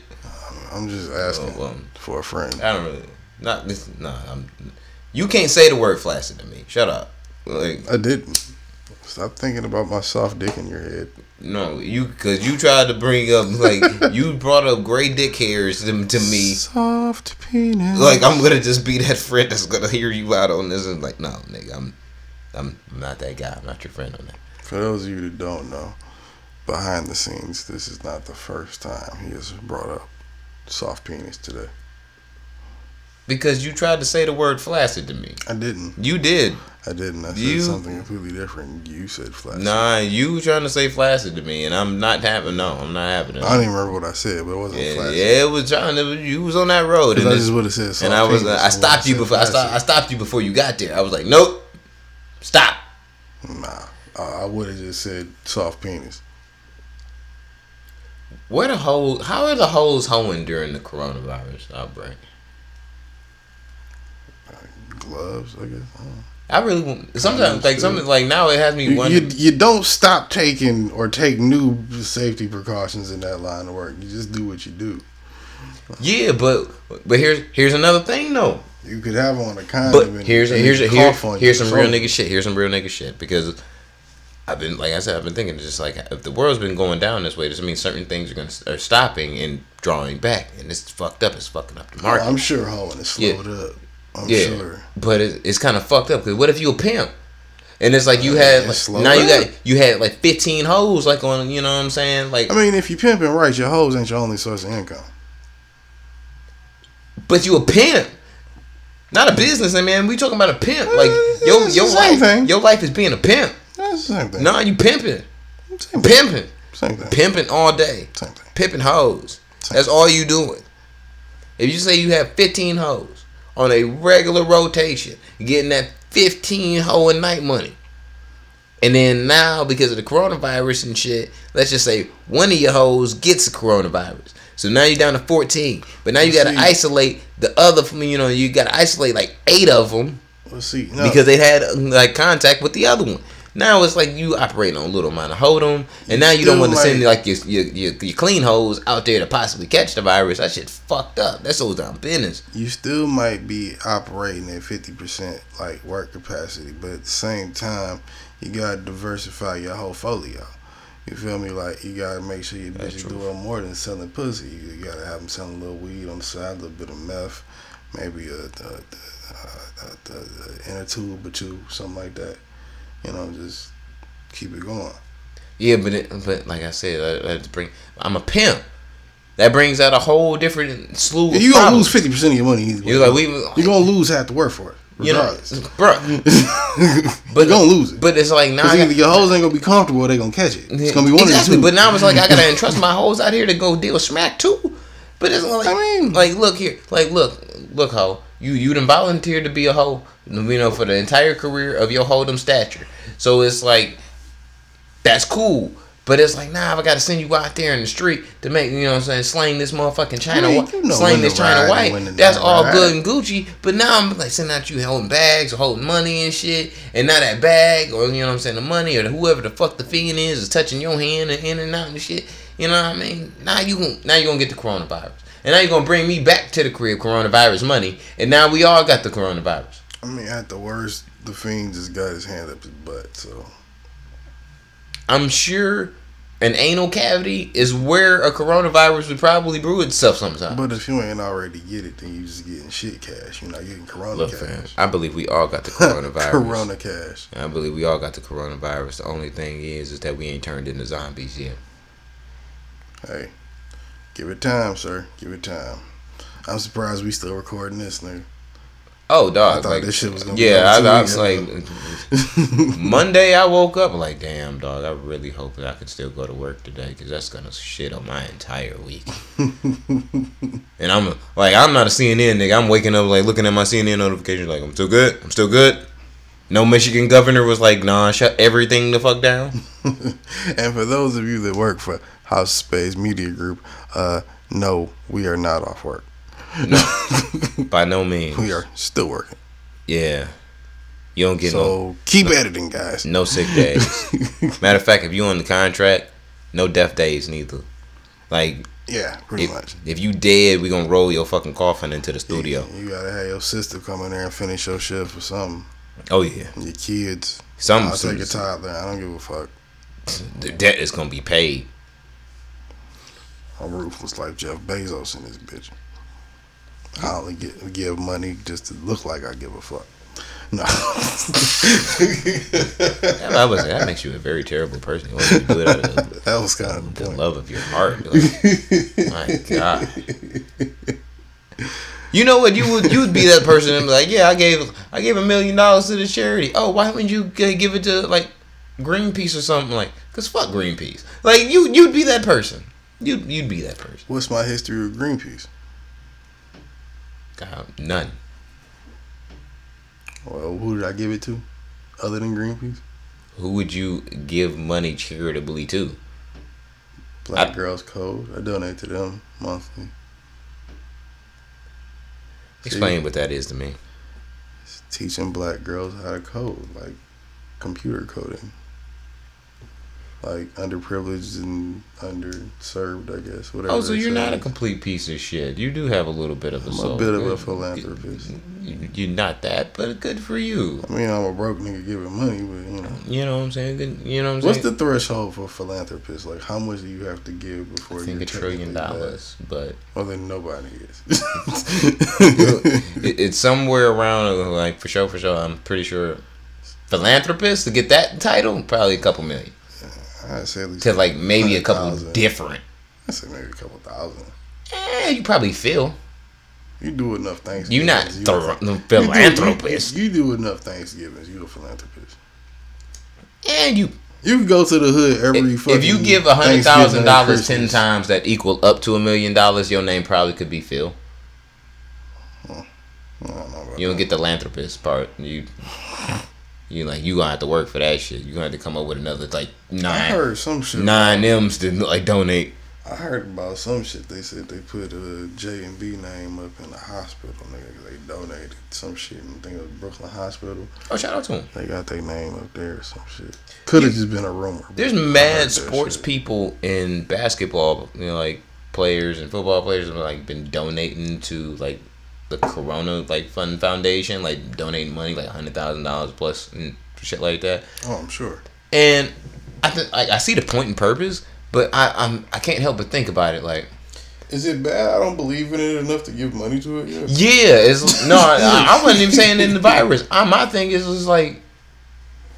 I'm just asking Oh, well. for a friend. I don't really. Not this. No, I'm. You can't say the word flaccid to me. Shut up. Like I didn't. Stop thinking about my soft dick in your head. No, you because you tried to bring up like you brought up gray dick hairs to, to me. Soft penis. Like I'm gonna just be that friend that's gonna hear you out on this and like no, nigga, I'm. I'm not that guy. I'm not your friend on that. For those of you that don't know, behind the scenes, this is not the first time he has brought up soft penis today. Because you tried to say the word flaccid to me. I didn't. You did. I didn't. I said You- something completely different. You said flash. Nah, you were trying to say flaccid to me, and I'm not having. No, I'm not having it. I don't even remember what I said, but it wasn't Yeah, flash. yeah, it was trying to. You was on that road, and I just would have said soft and I was uh, I stopped you before I stopped I stopped you before you got there. I was like, nope, stop. Nah, uh, I would have just said soft penis. Where the hoes? How are the hoes hoeing during the coronavirus outbreak? Gloves, I guess. I. I really want- sometimes like something like now it has me You, wondering. you, you don't stop taking or take new safety precautions in that line of work. You just do what you do. yeah, but but here's here's another thing though. You could have on a condom. But and- here's and here's here, here's some real nigga shit. Here's some real nigga shit because I've been like I said I've been thinking just like if the world's been going down this way, does it mean certain things are gonna are stopping and drawing back, and it's fucked up. It's fucking up the oh, market. I'm sure hoeing is Yeah. slowed up. I'm yeah, sure. but it, it's kind of fucked up because what if you a pimp? And it's like you had like, now you got you had like fifteen hoes like on you know what I'm saying like I mean, if you pimping right, your hoes ain't your only source of income. but you a pimp, not a businessman man. We talking about a pimp like eh, your it's your same life thing. your life is being a pimp. That's the same thing. Nah, you pimping, Same pimping, Same thing. pimping all day, Same thing. pimping hoes. Same That's all you doing. If you say you have fifteen hoes on a regular rotation, getting that fifteen hoe a night money. And then now, because of the coronavirus and shit, let's just say one of your hoes gets the coronavirus. So now you're down to 14. But now you got to isolate the other, you know, you got to isolate like eight of them Well, see, no, because they had like contact with the other one. Now it's like you operating on a little amount of hold'em, and now you don't want to send like- like your, your your your clean hoes out there to possibly catch the virus. That shit fucked up. That's so down business. you still might be operating at 50% like work capacity, but at the same time, you gotta diversify your whole folio. You feel me? Like you gotta make sure your bitch is doing more than selling pussy. You gotta have them selling a little weed on the side, a little bit of meth, maybe a, a, a, a, a, a inner tube or two, something like that. You know, just keep it going. Yeah, but it, but like I said, had to bring. I'm a pimp. That brings out a whole different slew. Yeah, you gonna problems. lose 50% of your money. You're like we, You're gonna lose half the work for it, you know, regardless. bro. but you're gonna lose it. But it's like now. Because I got- your hoes ain't gonna be comfortable or they gonna catch it. It's gonna be one exactly. of. But now it's like I gotta entrust my hoes out here to go deal smack too. But it's like, I mean- like look here, like look, look, hoe. You you done volunteered to be a hoe, you know, for the entire career of your hold'em stature. So it's like, that's cool. But it's like, nah, I gotta send you out there in the street to make, you know what I'm saying, slang this motherfucking China, white, you know slang this China white. and when to That's all ride. good and Gucci. But now I'm like sending out you holding bags or holding money and shit, and now that bag or you know what I'm saying, the money or whoever the fuck the fiend is is touching your hand and in and out and shit. You know what I mean? Now you now you gonna get the coronavirus, and now you gonna bring me back to the crib coronavirus money, and now we all got the coronavirus. I mean, at the worst, the fiend just got his hand up his butt. So I'm sure an anal cavity is where a coronavirus would probably brew itself sometime. But if you ain't already get it, then you just getting shit cash. You're not getting corona Look, cash. fam, I believe we all got the coronavirus. corona cash. I believe we all got the coronavirus. The only thing is, is that we ain't turned into zombies yet. Hey, give it time, sir. Give it time. I'm surprised we still recording this, nigga. Oh, dog! I thought like, this shit was gonna be yeah, over I, I was like, Monday I woke up like, damn, dog. I really hope that I can still go to work today because that's gonna shit on my entire week. and I'm like, I'm not a CNN nigga. I'm waking up like looking at my CNN notifications like, I'm still good. I'm still good. No Michigan governor was like, nah, shut everything the fuck down. and for those of you that work for House Space Media Group, uh, no, we are not off work. No, By no means. We are still working. Yeah. You don't get no So keep editing, guys. no sick days. Matter of fact, if you on the contract, no death days neither. Like Yeah, pretty if, much. if you dead, we gonna roll your fucking coffin into the studio. You, you gotta have your sister come in there and finish your shift or something. Oh yeah, Your kids. some I'll take a toddler. I don't give a fuck. the debt is gonna be paid. I'm ruthless like Jeff Bezos in this bitch. I only get, give money just to look like I give a fuck. No. That, I was that makes you a very terrible person. You want to do it out of the, that was kind of the the love of your heart. Like, my God. You know what? You would you would be that person and be like, yeah, I gave I gave a million dollars to the charity. Oh, why wouldn't you give it to like Greenpeace or something like? Cause fuck Greenpeace. Like you you'd be that person. You'd you'd be that person. What's my history with Greenpeace? God, none. Well, who did I give it to? Other than Greenpeace? Who would you give money charitably to? Black I- Girls Code. I donate to them monthly. Explain what that is to me. It's teaching black girls how to code, like computer coding. Like underprivileged and underserved, I guess. Whatever. Oh, so you're not a complete piece of shit. You do have a little bit of a I'm soul. a bit of a philanthropist. You- You're not that, but good for you. I mean, I'm a broke nigga giving money, but you know. You know what I'm saying? Good. You know what I'm What's saying? the threshold for philanthropists? Like, how much do you have to give before I think a trillion dollars, but? Well, then nobody is. it's somewhere around like for sure, for sure. I'm pretty sure philanthropist to get that title probably a couple million I'd say at least to like maybe a couple 100,000. different. I'd say maybe a couple thousand. Eh, you probably feel You do enough Thanksgiving. you're not you thro- a- you do- philanthropist, You, you do enough Thanksgivings. You're a philanthropist. and you You can go to the hood every if, if you give a hundred thousand dollars ten times that equal up to a million dollars, your name probably could be Phil. I don't You don't that. get the philanthropist part. You you like you gonna have to work for that shit. You gonna have to come up with another like nine. I heard some shit. nine M's to like donate. I heard about some shit. They said they put a J and B name up in the hospital. Nigga, they donated some shit. I think it was Brooklyn Hospital. Oh, shout out to them. They got their name up there or some shit. Could have just been a rumor. There's mad sports people in basketball, you know, like players and football players have like been donating to like the Corona like Fund Foundation, like donating money like hundred thousand dollars plus and shit like that. Oh, I'm sure. And I th- I, I see the point and purpose, but I I'm I can't help but think about it like. Is it bad? I don't believe in it enough to give money to it. Yeah, it's no. I, I wasn't even saying in the virus. I, my thing is, is like,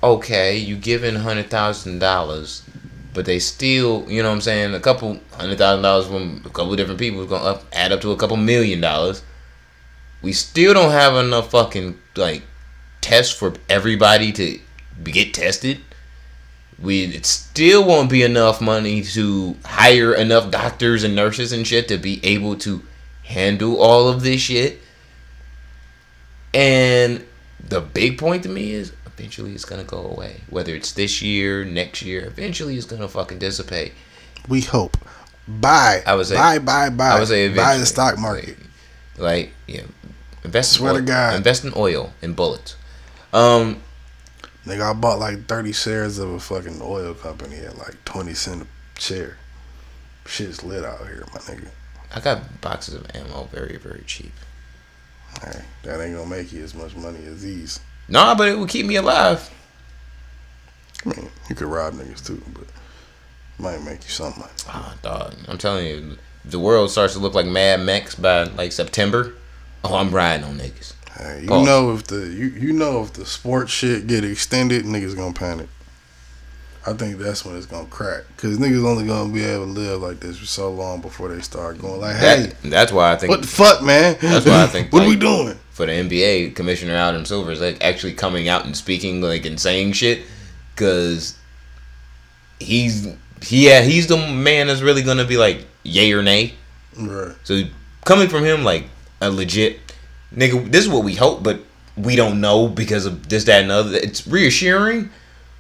okay, you giving hundred thousand dollars, but they still, you know, what I'm saying, a couple hundred thousand dollars from a couple different people is gonna up, add up to a couple million dollars. We still don't have enough fucking like tests for everybody to get tested. We it still won't be enough money to hire enough doctors and nurses and shit to be able to handle all of this shit. And the big point to me is eventually it's gonna go away. Whether it's this year, next year, eventually it's gonna fucking dissipate. We hope. Buy. I was buy, buy, buy. I was buy the stock market. Like, like, yeah, invest. Swear in to oil, God. invest in oil and bullets. Um, Nigga, I bought like 30 shares of a fucking oil company at like 20 cent a share. Shit's lit out here, my nigga. I got boxes of ammo very, very cheap. All right, that ain't gonna make you as much money as these. Nah, but it will keep me alive. I mean, you could rob niggas too, but might make you some money. Ah, dog. I'm telling you, the world starts to look like Mad Max by like September, oh, I'm riding on niggas. Hey, you Pause. know if the you, you know if the sports shit get extended, niggas gonna panic. I think that's when it's gonna crack. Cause niggas only gonna be able to live like this for so long before they start going like, hey, That, that's why I think what the fuck, man? That's why I think, what are we doing? for the NBA, Commissioner Adam Silver is like actually coming out and speaking like and saying shit because he's he yeah he's the man that's really gonna be like yay or nay. Right. So coming from him like a legit nigga, this is what we hope, but we don't know because of this, that, and other. It's reassuring,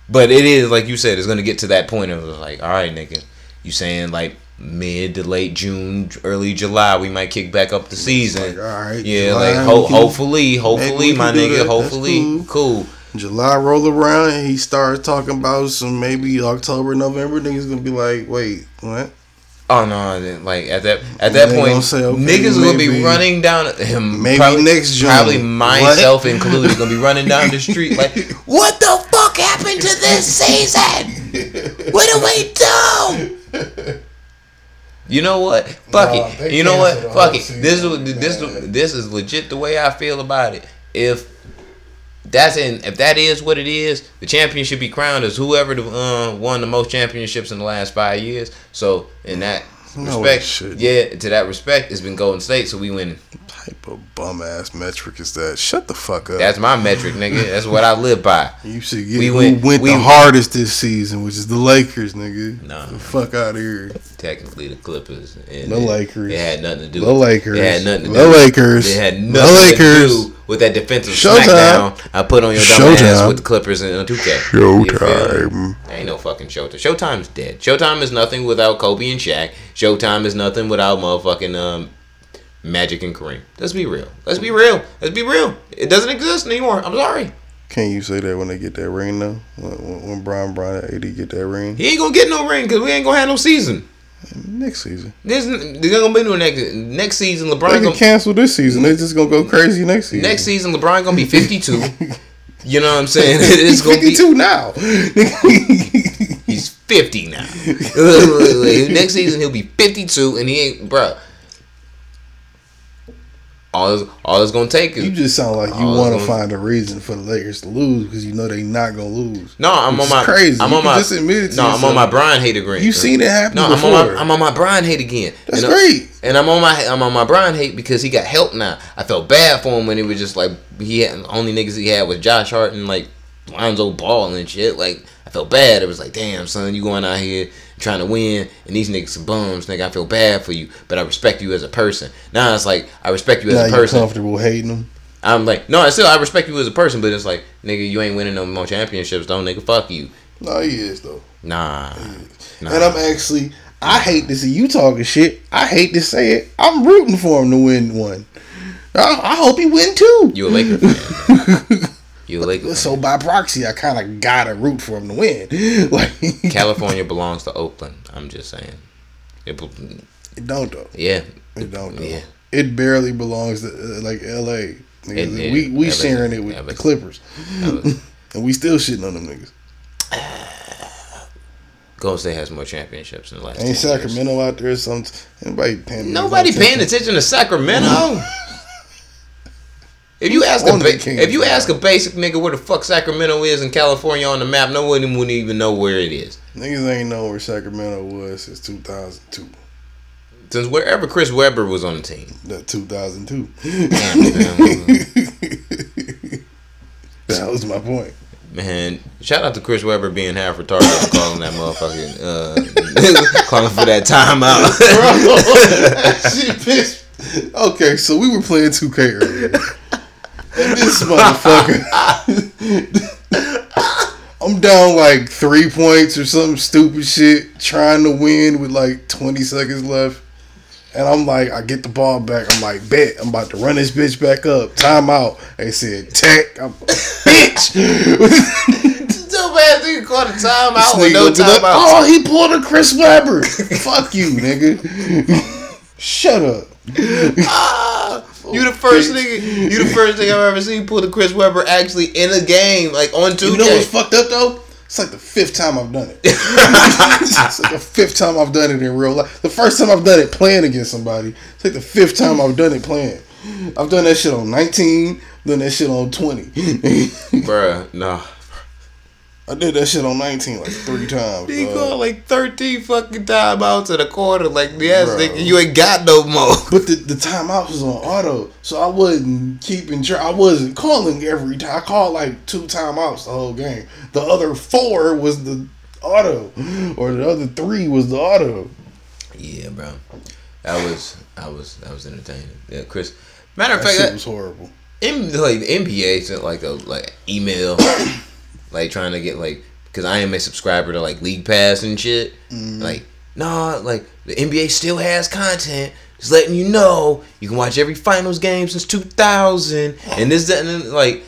but it is like you said, it's gonna get to that point of like, all right, nigga, you saying like mid to late June, early July, we might kick back up the season. Like, all right, Yeah, July, like ho- can- hopefully, hopefully, my nigga, that. Hopefully, cool. July roll around and he starts talking about some maybe October, November. Niggas gonna be like, wait, what? Oh no! Like at that at that they point, say, okay, niggas gonna be running down him. maybe probably, next. Probably What? myself included, gonna be running down the street like, "What the fuck happened to this season? What do we do?" You know what? Fuck Nah, it. You know what? Fuck it. This is this this is legit the way I feel about it. If that's in if that is what it is, the champion should be crowned as whoever the, uh, won the most championships in the last five years. So in that No, respect, yeah, to that respect, it's been Golden State. So we win. Type of bum ass metric is that? Shut the fuck up. That's my metric, nigga. That's what I live by. you should get we who went- went we- the hardest this season, which is the Lakers, nigga. Nah. the fuck out of here. Technically, the Clippers and The Lakers. It had nothing to do. The Lakers. It had nothing to The do. Lakers. It had The nothing Lakers. to do with that defensive Showtime. smackdown I put on your dumb ass Showtime. with the Clippers and uh, 2K. You feel me? Showtime. Ain't no fucking Showtime. Showtime's dead. Showtime is nothing without Kobe and Shaq. Showtime is nothing without motherfucking um, Magic and Kareem. Let's be real. Let's be real. Let's be real. It doesn't exist anymore. I'm sorry. Can't you say that when they get that ring though? When, when, when Brian Brian AD get that ring He ain't gonna get no ring because we ain't gonna have no season. next season, There's, there's gonna be no next next season. LeBron they can gonna, cancel this season. They're just gonna go crazy next season. next season LeBron gonna be 52. you know what I'm saying? It's gonna be 52 now. He's 50 now. Next season he'll be 52 and he ain't bruh. All it's, all it's gonna take is you just sound like you want to find a reason for the Lakers to lose because you know they not gonna lose. no. I'm on my crazy. I'm You on my just admit it no. I'm on my Bron hate again. You seen it happen No, I'm on my I'm on my Bron hate again. That's and, uh, great. And I'm on my I'm on my Bron hate because he got help now. I felt bad for him when he was just like he had only niggas he had was Josh Hart and like Lonzo Ball and shit. Like I felt bad. It was like, damn son, you going out here trying to win and these niggas some bums. Nigga, I feel bad for you, but I respect you as a person. Now it's like I respect you as now a person. comfortable hating them. I'm like, no, I still I respect you as a person, but it's like, nigga, you ain't winning no more championships, don't nigga, fuck you. No, he is though. Nah, nah. And I'm actually, I hate to see you talking shit. I hate to say it. I'm rooting for him to win one. I, I hope he win two. You a Laker fan? you a Laker. So by proxy, I kind of gotta root for him to win. Like California belongs to Oakland. I'm just saying. It, it don't though. yeah. It don't though. Yeah. It barely belongs to uh, like L.A. It- it- we we sharing it with the Clippers, and we still shitting on them niggas. Golden State has more championships in the last. Ain't 10 years. Sacramento out there? Some anybody paying? Nobody paying attention to Sacramento. If you ask a ba- if you ask a basic nigga where the fuck Sacramento is in California on the map, no one wouldn't even know where it is. Niggas ain't know where Sacramento was since 2002. Since wherever Chris Webber was on the team. That 2002. That was my point. Man, shout out to Chris Webber being half retarded and calling that motherfucking uh, calling for that timeout. Bro, Shit pissed. Okay, so we were playing 2K earlier. This motherfucker. I'm down like three points or some stupid shit, trying to win with like 20 seconds left. And I'm like, I get the ball back. I'm like, bet. I'm about to run this bitch back up. Timeout. They said, tech. I'm, bitch. Too bad you caught a timeout with no looked it up. timeout. Oh, he pulled a Chris Webber. Fuck you, nigga. Shut up. Ah, you the first nigga. You the first nigga I've ever seen pull the Chris Webber actually in a game, like on two You know what's fucked up though? It's like the fifth time I've done it. it's like the fifth time I've done it in real life. The first time I've done it playing against somebody. It's like the fifth time I've done it playing. I've done that shit on 19, done that shit on 20. Bruh, nah. I did that shit on 19 like three times. He dog. called like 13 fucking timeouts in a quarter. Like, yes, nigga, you ain't got no more. But the, the timeout was on auto, so I wasn't keeping track. I wasn't calling every time. I called like two timeouts the whole game. The other four was the auto, or the other three was the auto. Yeah, bro. That was, that was, that was entertaining. Yeah, Chris. Matter of That fact, that, was horrible. M, like the NBA sent like a like email, like trying to get like because I am a subscriber to like League Pass and shit. Mm-hmm. Like, nah, like the NBA still has content. Just letting you know, you can watch every finals game since 2000, and this, that, and then, like,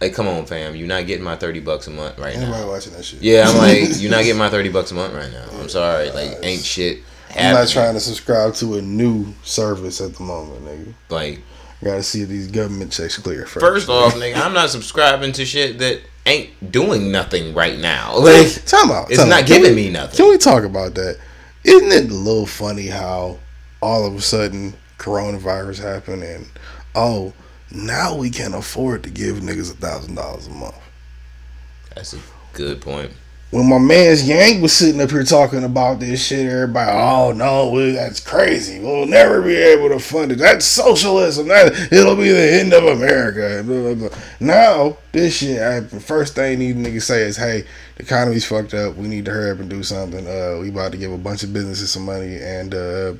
like come on, fam, you're not getting my 30 bucks a month right now. Anybody watching that shit? Yeah, I'm like, you're not getting my 30 bucks a month right now. I'm sorry, like, ain't shit. I'm not trying to subscribe to a new service at the moment, nigga. like. Gotta see these government checks clear first. First off, nigga, I'm not subscribing to shit that ain't doing nothing right now. Like, time out. it's time not out. Giving we- me nothing. Can we talk about that? Isn't it a little funny how all of a sudden coronavirus happened and oh now we can afford to give niggas a thousand dollars a month. That's a good point. When my man's Yang was sitting up here talking about this shit, everybody, oh no, that's crazy. We'll never be able to fund it. That's socialism. That it'll be the end of America. Blah, blah, blah. Now this shit happened. First thing these niggas say is, hey, the economy's fucked up. We need to hurry up and do something. Uh, we about to give a bunch of businesses some money, and uh,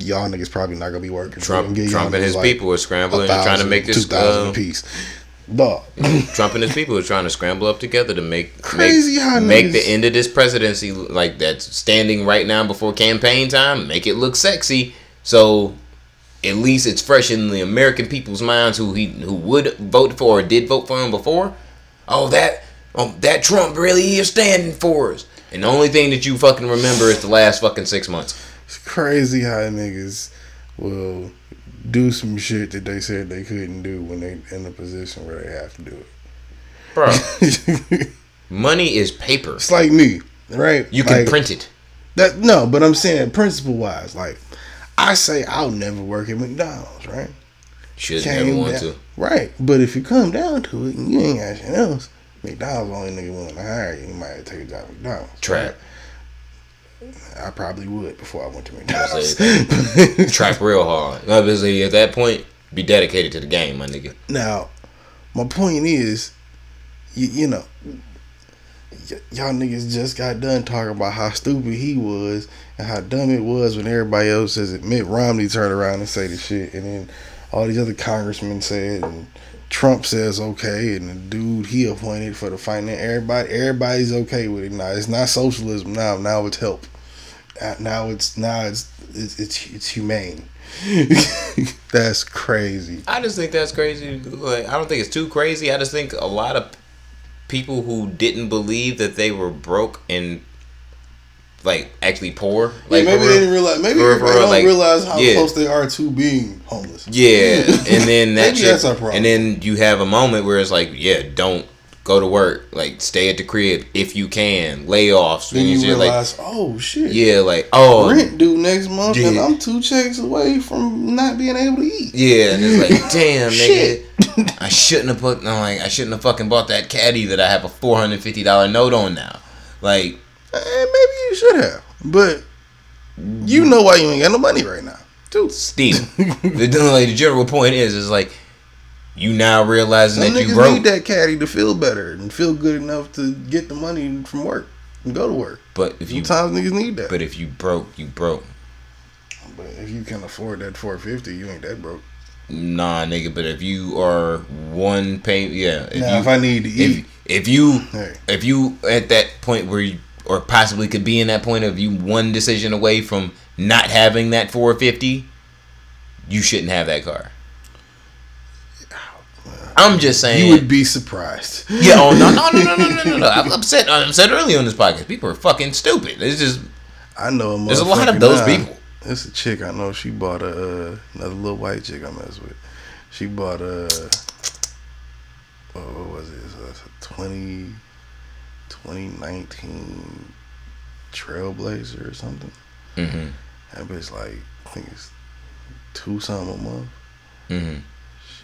y'all niggas probably not gonna be working. Trump, Trump and his like people are scrambling and trying to make this. two thousand Uh, apiece. Dog. Trump and his people are trying to scramble up together to make Crazy make, how make the end of this presidency like that's standing right now before campaign time. Make it look sexy, so at least it's fresh in the American people's minds who he who would vote for or did vote for him before. Oh, that oh, that Trump really is standing for us. And the only thing that you fucking remember is the last fucking six months. It's crazy how niggas will do some shit that they said they couldn't do when they in a position where they have to do it. Bro, money is paper. it's like me, right? You can Like, print it. that. No, but I'm saying principle wise, like I say, I'll never work at McDonald's, right? Should never want down- to. Right, but if you come down to it and you ain't got shit else, McDonald's the only nigga willing to hire you. You might take a job at McDonald's. Trap. I probably would before I went to McDonald's. Trap real hard. Obviously, at that point, be dedicated to the game, my nigga. Now, my point is, you, you know, y- y'all niggas just got done talking about how stupid he was and how dumb it was when everybody else says it. Mitt Romney turned around and say the shit, and then all these other congressmen said, and Trump says okay, and the dude he appointed for the finance, everybody, everybody's okay with it now. It's not socialism now. Now it's help. Now it's now it's it's it's, it's humane. That's crazy. I just think that's crazy. Like, I don't think it's too crazy. I just think a lot of people who didn't believe that they were broke and like actually poor. Like yeah, maybe they didn't realize. Maybe real, they don't like, realize how yeah. close they are to being homeless. Yeah, and then that Maybe shit, that's our problem. and then you have a moment where it's like, yeah, don't go to work, like stay at the crib if you can, layoffs, Then you shit, like realize, oh shit, yeah, like oh. rent due next month, and I'm two checks away from not being able to eat. yeah, and it's like damn nigga, I shouldn't have put, no, like I shouldn't have fucking bought that caddy that I have a four hundred fifty dollar note on now, like Eh, maybe you should have, but you know why you ain't got no money right now. dude, still, the, like, the general point is, is like you now realizing Some that you broke, need that caddy to feel better and feel good enough to get the money from work and go to work. but if you, Sometimes niggas need that. But, if you broke, you broke. But if you can afford that four fifty, you ain't that broke. Nah, nigga. But if you are one pay, yeah. If now, you, if I need to eat, if if you Hey. if you at that point where you or possibly could be in that point of you one decision away from not having that 450, you shouldn't have that car. I'm just saying. you would be surprised. yeah. Oh no no no no no no no. I've I've I've said earlier on this podcast. People are fucking stupid. It's just I know a there's a lot of those now. people. It's a chick I know. She bought a uh, another little white chick I mess with. She bought a oh, what was it? It's a, it's a 20, 2019 Trailblazer or something. hmm That bitch like I think it's two something a month. hmm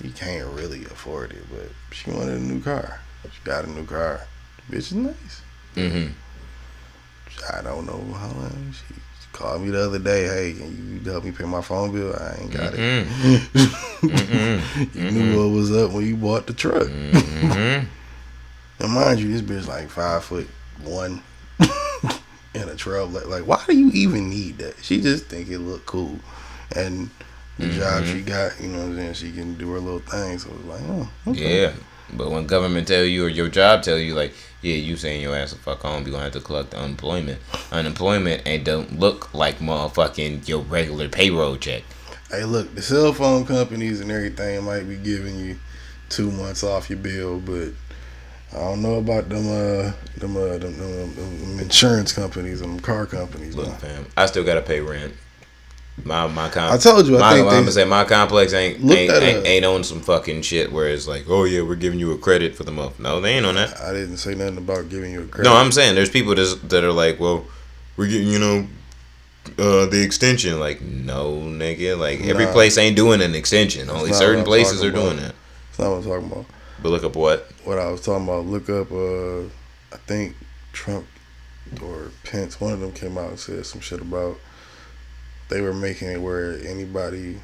She can't really afford it, but she wanted a new car. She got a new car. The bitch is nice. hmm I don't know how long. She called me the other day. Hey, can you help me pay my phone bill? I ain't got it. you knew what was up when you bought the truck. hmm And mind you, this bitch like five foot one in a trail. Like, like, why do you even need that? She just think it look cool, and the job she got, you know what I'm saying? She can do her little thing. So it's like, oh, okay. Yeah, but when government tell you or your job tell you like, yeah, you saying your ass the fuck home, you gonna have to collect the unemployment. Unemployment ain't don't look like motherfucking your regular payroll check. Hey, look, the cell phone companies and everything might be giving you two months off your bill, but I don't know about them uh them uh them, them, them insurance companies and car companies. Look, man. fam, I still gotta pay rent. My my com- I told you, I my, think I'm gonna say my complex ain't ain't, ain't, ain't on some fucking shit where it's like, oh yeah, we're giving you a credit for the month. No, they ain't on that. I didn't say nothing about giving you a credit. No, I'm saying there's people that's, that are like, well, we're getting you know, uh, the extension. Like, no, nigga. Like every Nah. place ain't doing an extension. Only certain places are talking doing about. that. That's not what I'm talking about. But look up what. What I was talking about, look up uh I think Trump or Pence, one of them came out and said some shit about they were making it where anybody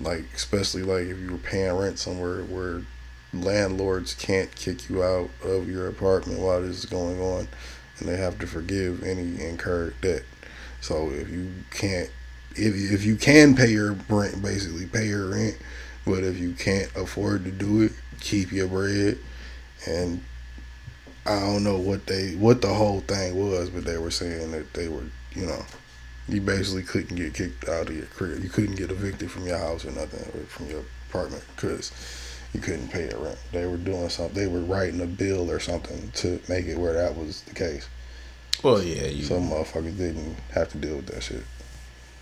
like especially like if you were paying rent somewhere where landlords can't kick you out of your apartment while this is going on and they have to forgive any incurred debt. So if you can't if if you can pay your rent basically pay your rent, but if you can't afford to do it, keep your bread and I don't know what they what the whole thing was, but they were saying that they were, you know, you basically couldn't get kicked out of your crib. You couldn't get evicted from your house or nothing or from your apartment because you couldn't pay your rent. They were doing something. They were writing a bill or something to make it where that was the case. Well, yeah, you. Some motherfuckers didn't have to deal with that shit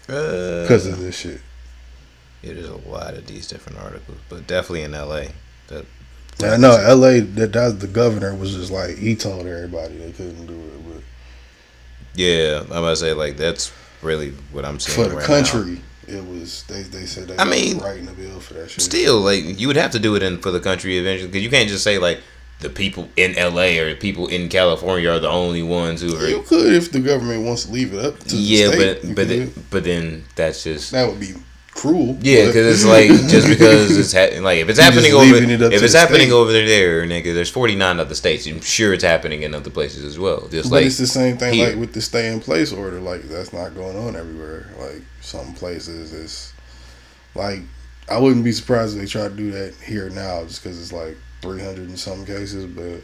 uh, because of this shit. yeah, there's a lot of these different articles, but definitely in L.A. That. I know L.A. That that's the governor was just like he told everybody they couldn't do it, but Yeah, I'm gonna say like that's really what I'm saying for the right now. country, it was they they said they I mean, writing a bill for that shit. Still, like you would have to do it in for the country eventually, because you can't just say like the people in L.A. or the people in California are the only ones who are. You could if the government wants to leave it up to yeah, the state. but but but then that's just that would be cruel. yeah, because it's like just because it's ha- like if it's You're happening over it if it's happening state. over there, nigga, there's 49 other states. I'm sure it's happening in other places as well. Just but like it's the same thing here. like with the stay in place order. Like that's not going on everywhere. Like some places, it's like I wouldn't be surprised if they try to do that here now, just because it's like three hundred in some cases. But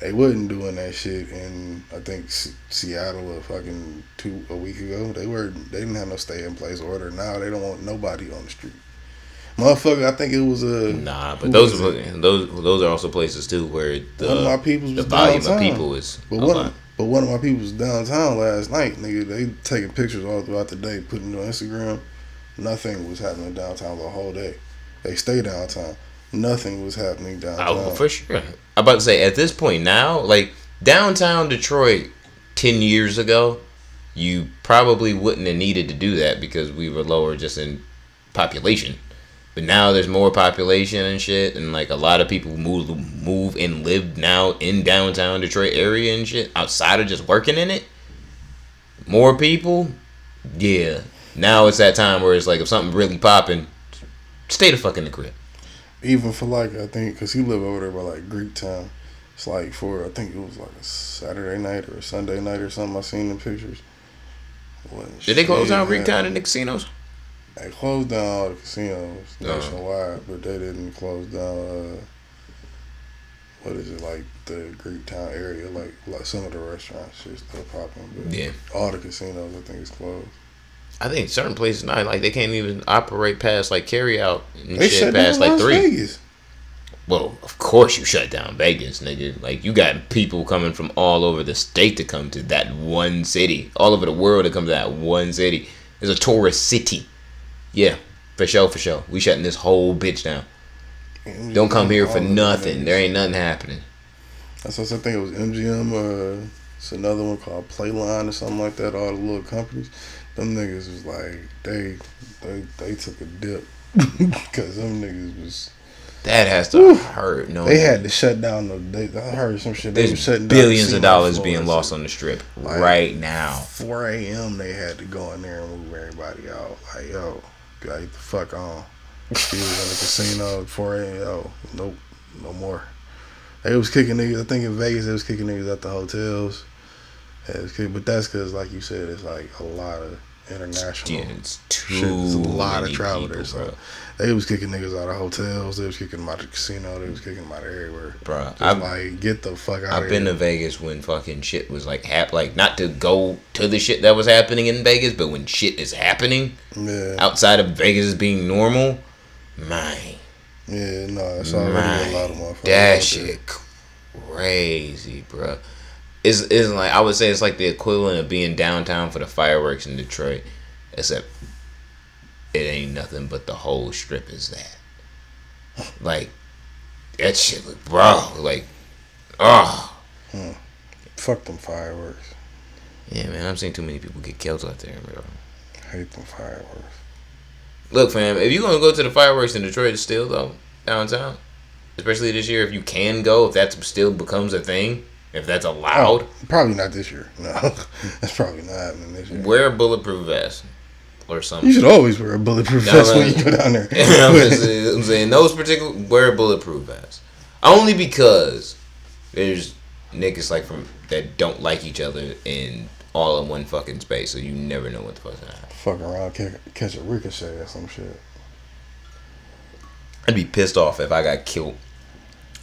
They wasn't doing that shit in I think S- Seattle a fucking two a week ago. They were they didn't have no stay in place order. Now they don't want nobody on the street. Motherfucker, I think it was a Nah, but those those those are also places too where one of my the peoples the was volume downtown. of people is But one, lot. but one of my people was downtown last night, nigga. They taking pictures all throughout the day, putting it on Instagram. Nothing was happening downtown the whole day. They stay downtown. Nothing was happening downtown. Oh, for sure. I'm about to say at this point now, like downtown Detroit, ten years ago, you probably wouldn't have needed to do that because we were lower just in population. But now there's more population and shit, and like a lot of people move move and live now in downtown Detroit area and shit outside of just working in it. More people, yeah. Now it's that time where it's like if something really popping, stay the fuck in the crib. Even for like I think because he lived over there by like Greek Town. It's like for I think it was like a Saturday night or a Sunday night or something. I seen the pictures. Did they close down Greek. Town in the casinos? They closed down all the casinos Uh-huh. nationwide, but they didn't close down. Uh, what is it like the Greek Town area? Like like some of the restaurants shit still popping, but Yeah. all the casinos I think is closed. I think certain places now, like they can't even operate past like carry out and They shit past like Las three. Vegas. Well, of course you shut down Vegas, nigga. Like you got people coming from all over the state to come to that one city, all over the world to come to that one city. It's a tourist city. Yeah, for sure, for sure. We shutting this whole bitch down. Don't come here for all of them nothing. There ain't nothing happening. That's what I think it was MGM. Uh, it's another one called Playline or something like that. All the little companies. Them niggas was like they they they took a dip because them niggas was That has to hurt. No, they had to shut down the. They, I heard some shit. They there's was shutting down the billions of dollars floors. being lost on the strip Like- right now. 4 a.m. They had to go in there and move everybody out. Like yo, gotta get the fuck on. He was in the casino at 4 a.m. Yo, nope, no more. They was kicking niggas. I think in Vegas they was kicking niggas at the hotels. Yeah, it was kick- but that's because, like you said, it's like a lot of international. Yeah, it's too Shit, there's a lot of many travel people, there, so. They was kicking niggas out of hotels. They was kicking them out of the casino. They was kicking them out of everywhere. Bro, I've, like get the fuck out I've been here. to Vegas when fucking shit was like hap like not to go to the shit that was happening in Vegas, but when shit is happening yeah, outside of Vegas being normal, man, yeah, no, it's already man, a lot of motherfuckers. that shit crazy, bro. It's, it's like I would say it's like the equivalent of being downtown for the fireworks in Detroit, except it ain't nothing but the whole strip is that. Like that shit, look, bro. Like, oh. Fuck them fireworks. Yeah, man, I'm seen too many people get killed out there, bro. hate them fireworks. Look, fam, if you're gonna go to the fireworks in Detroit still though, downtown, especially this year, if you can go, if that still becomes a thing, if that's allowed, Oh, probably not this year. No, that's probably not happening this year. wear a bulletproof vest or something. You should always wear a bulletproof No, vest when man. you go down there. I'm, saying, I'm saying those particular wear a bulletproof vest, only because there's niggas like from that don't like each other in all in one fucking space, so you never know what the fuck's gonna happen. Fuck around, catch a ricochet or some shit. I'd be pissed off if I got killed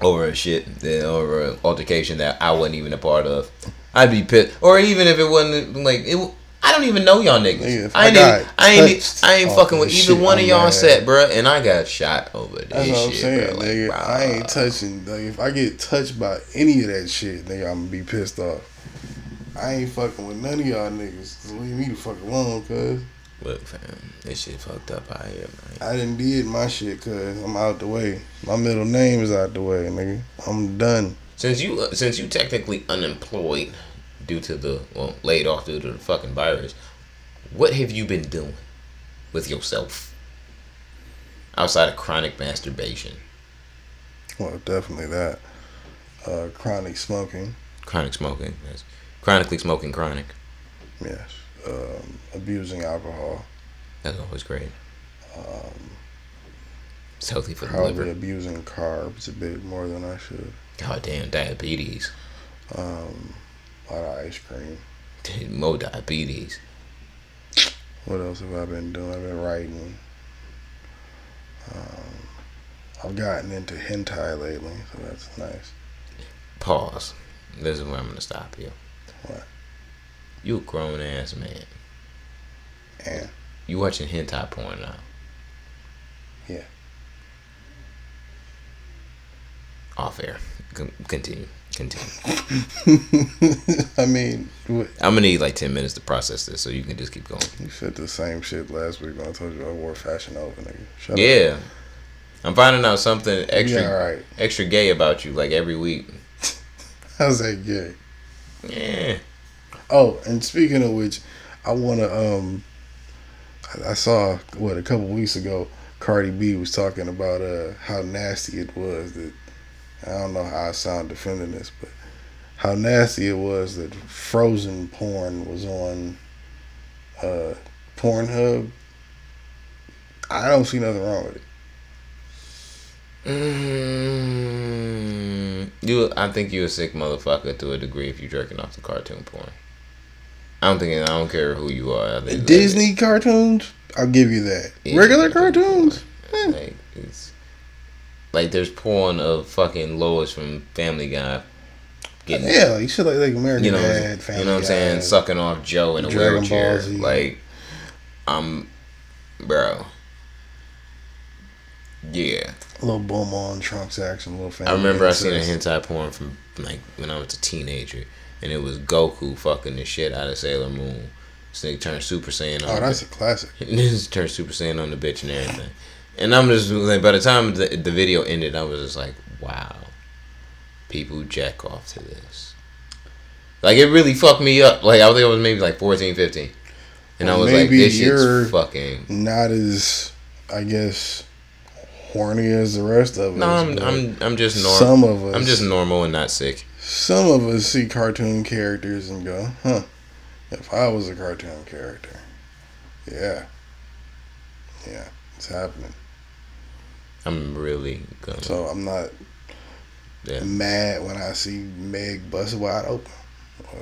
over a shit that over an altercation that I wasn't even a part of. I'd be pissed, or even if it wasn't like it. I don't even know y'all niggas. Nigga, I I ain't, even, I ain't, I ain't fucking with either one of y'all set, bruh, and I got shot over this That's what I'm shit, saying, bruh. Like, nigga. I ain't touching. Like, if I get touched by any of that shit, nigga, I'm gonna be pissed off. I ain't fucking with none of y'all niggas. Leave me the fuck alone, cuz. Look, fam, this shit fucked up out here, man. I didn't did my shit, cuz. I'm out the way. My middle name is out the way, nigga. I'm done. Since you, uh, since you technically unemployed due to the well, laid off due to the fucking virus, what have you been doing with yourself outside of chronic masturbation? Well, definitely that. Uh, chronic smoking, Chronic smoking. Yes. Chronically smoking chronic. yes. Um, abusing alcohol. That's always great. Um, It's healthy for the probably liver. abusing carbs a bit more than I should. God damn, diabetes. Um, a lot of ice cream. Dude, More diabetes. What else have I been doing? I've been writing. Um, I've gotten into hentai lately, so that's nice. Pause. This is where I'm gonna stop you. What? You a grown ass man. And You watching hentai porn now? Yeah. Off air. Con- Continue. Continue. I mean, what, I'm gonna need like ten minutes to process this, so you can just keep going. you said the same shit last week when I told you I wore Fashion Nova, nigga. Shut up. Yeah. I'm finding out something extra Yeah, right. extra gay about you like every week. How's that gay? Yeah. Oh, and speaking of which, I want to. Um, I- saw what a couple weeks ago. Cardi B was talking about uh how nasty it was that I don't know how I sound defending this, but how nasty it was that frozen porn was on uh Pornhub. I don't see nothing wrong with it. Mm, you, I think you're a sick motherfucker to a degree if you're jerking off the cartoon porn. I don't think I don't care who you are. I think Disney cartoons, I'll give you that. Yeah. Regular cartoons, eh. like it's like there's porn of fucking Lois from Family Guy getting yeah, like shit like, like American you know, Dad, you know what I'm saying, sucking off Joe in a Dragon wheelchair. Like, I'm, bro. Yeah, A little boom on trunks action, little family. I remember I seen a hentai porn from like when I was a teenager, and it was Goku fucking the shit out of Sailor Moon. Nigga turned Super Saiyan oh, on. Oh, that's a classic. This turned Super Saiyan on the bitch and everything. And I'm just like, by the time the, the video ended, I was just like, wow, people jack off to this. Like, it really fucked me up. Like, I think I was maybe like 14, 15. And I Well, was like, this you're- shit's fucking. Not as, I guess, horny as the rest of us. No, I'm, I'm, I'm just normal. some of us. I'm just normal and not sick. Some of us see cartoon characters and go, "Huh? If I was a cartoon character, yeah, yeah, it's happening." I'm really gonna. So I'm not Yeah. mad when I see Meg busted wide open. Uh,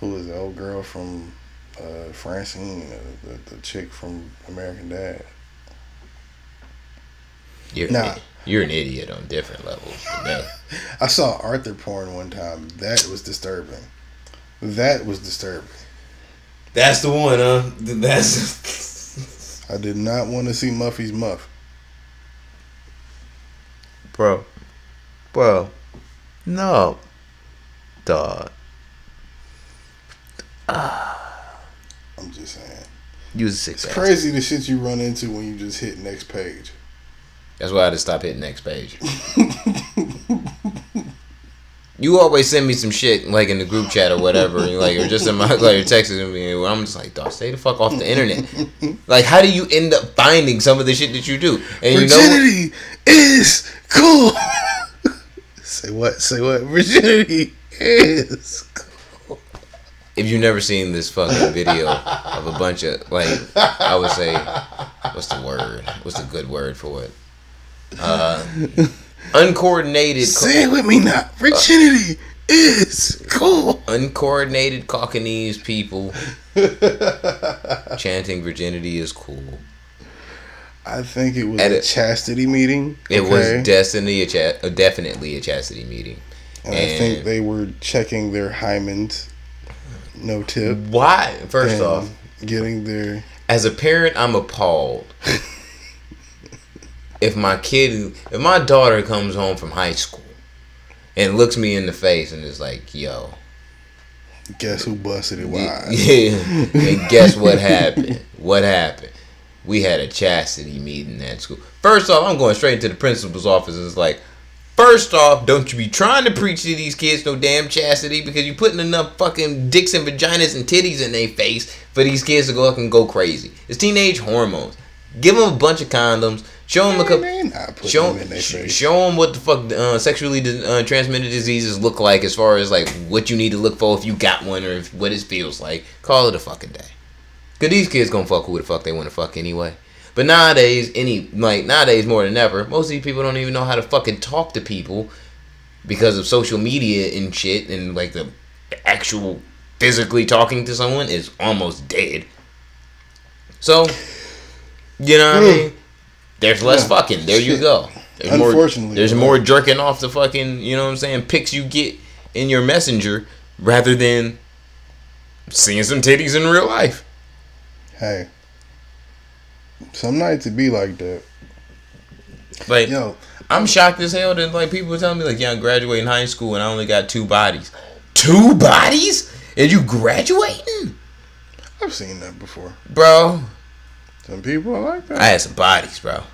who is the old girl from uh, Francine, uh, the, the chick from American Dad? You're, Nah. You're an idiot on different levels. I saw Arthur porn one time. That was disturbing. That was disturbing. That's the one, huh? That's. I did not want to see Muffy's muff. Bro. Bro. No. Dog. I'm just saying. You was a sick It's bastard. crazy the shit you run into when you just hit next page. That's why I had to stop hitting next page. you always send me some shit like in the group chat or whatever, and like or just in my like texting me. and I'm just like, dog, stay the fuck off the internet. like, how do you end up finding some of the shit that you do? And you know, what? Virginity is cool. Say what? Say what? Virginity is cool. if you've never seen this fucking video of a bunch of like, I would say, what's the word? What's the good word for it? Uh, uncoordinated. Say it with me now. Virginity is cool. uncoordinated Caucanese people chanting virginity is cool. I think it was At a a- chastity meeting. It okay? was destiny a cha- uh, definitely a chastity meeting. and I think they were checking their hymens. No tip. Why? First off, getting their as a parent, I'm appalled. if my kid, if my daughter comes home from high school and looks me in the face and is like, "Yo, guess who busted it wide? Yeah, and guess what happened? What happened? We had a chastity meeting at school. First off, I'm going straight to the principal's office. And it's like, first off, don't you be trying to preach to these kids no damn chastity because you're putting enough fucking dicks and vaginas and titties in their face for these kids to go up and go crazy. It's teenage hormones. Give them a bunch of condoms. Show them a couple. They not putting Show, them in their sh- face. show them what the fuck uh, sexually uh, transmitted diseases look like as far as like what you need to look for if you got one or if, what it feels like. Call it a fucking day. Cause these kids gonna fuck who the fuck they want to fuck anyway. But nowadays, any like nowadays more than ever, most of these people don't even know how to fucking talk to people because of social media and shit, and like the actual physically talking to someone is almost dead. So, you know what I Hmm. mean? There's less Yeah. fucking. There you go. There's more, Unfortunately, there's right. more jerking off the fucking. You know what I'm saying? Pics you get in your messenger rather than seeing some titties in real life. Hey, some nights it be like that. Like, Yo, I'm shocked as hell that like people were telling me like, yeah, I'm graduating high school and I only got two bodies. Two bodies? And you graduating, I've seen that before. bro? Some people are like that. I had some bodies, bro.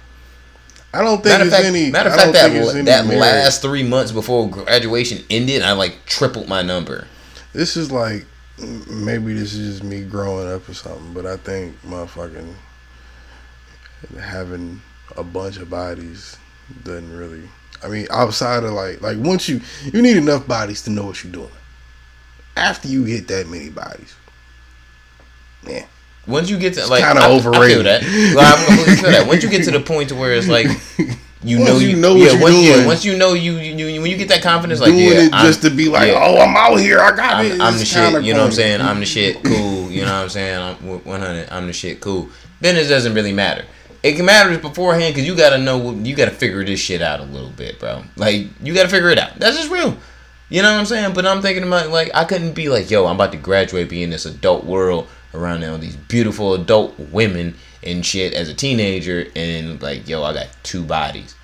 I don't think Matter fact, any. matter of fact, don't think it's that that last three months before graduation ended, I like tripled my number. This is like maybe this is just me growing up or something, but I think motherfucking having a bunch of bodies doesn't really. I mean, outside of like like once you you need enough bodies to know what you're doing. After you hit that many bodies, yeah, Once you get to like, kinda I, I feel that. I completely feel that. Once you get to the point to where it's like, you Once know, you you, know yeah, once, yeah, once you know you, you, you, when you get that confidence, like, doing yeah, it I'm, just to be like, yeah. oh, I'm out here, I got it. I'm, I'm the shit. You know what I'm saying? I'm the shit. Cool. You know what I'm saying? I'm 100. I'm the shit. Cool. Then it doesn't really matter. It can matter beforehand because you gotta know. You gotta figure this shit out a little bit, bro. Like you gotta figure it out. That's just real. You know what I'm saying? But I'm thinking about like I couldn't be like, yo, I'm about to graduate, be in this adult world around all these beautiful adult women and shit as a teenager, and like, yo, I got two bodies.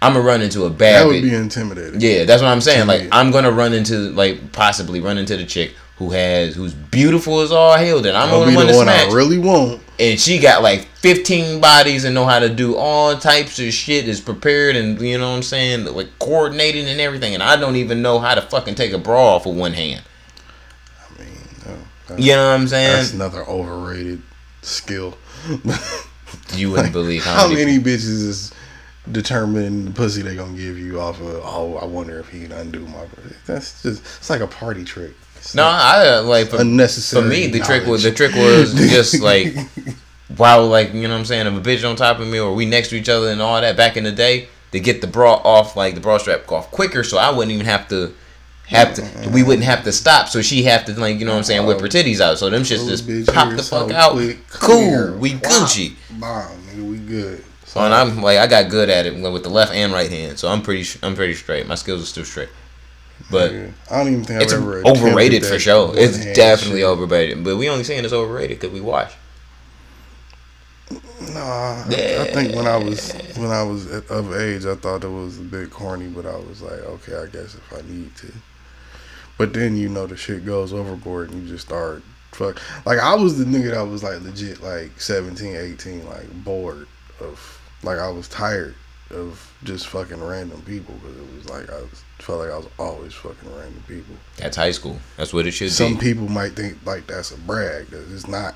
I'm gonna run into a bad. That would be intimidating. Yeah, that's what I'm saying. Like I'm gonna run into like possibly run into the chick who has who's beautiful as all hell. Then I'm gonna be the one smash, I really want. and she got like 15 bodies and know how to do all types of shit. Is prepared and you know what I'm saying, like coordinating and everything. And I don't even know how to fucking take a bra off with one hand. That's, You know what I'm saying? that's another overrated skill. You wouldn't believe how, How many. bitches is determining the pussy they gonna give you off of? Oh, I wonder if he can undo my. That's just it's like a party trick. It's No, I uh, like for, unnecessary. for me the trick was the trick was just like wow like you know what i'm saying if a bitch on top of me or we next to each other and all that back in the day to get the bra off like the bra strap off quicker so i wouldn't even have to have to mm-hmm. we wouldn't have to stop so she have to like you know what i'm saying whip her titties out so them shits just pop the so fuck out quick. cool we Wow. gucci Bomb, nigga, we good. so and i'm like i got good at it with the left and right hand so i'm pretty i'm pretty straight my skills are still straight but Yeah. I don't even think it's I've ever overrated for sure. It's definitely shit. overrated. But we only saying it's overrated because we watch. Nah, I, I think when I was when I was of age, I thought it was a bit corny, but I was like, okay, I guess if I need to. But then you know the shit goes overboard, and you just start fuck. Like I was the nigga that was like legit like 17, 18, like bored of like I was tired of just fucking random people because it was like I was, felt like I was always fucking random people. That's high school. That's what it should Some be. Some people might think like that's a brag. It's not.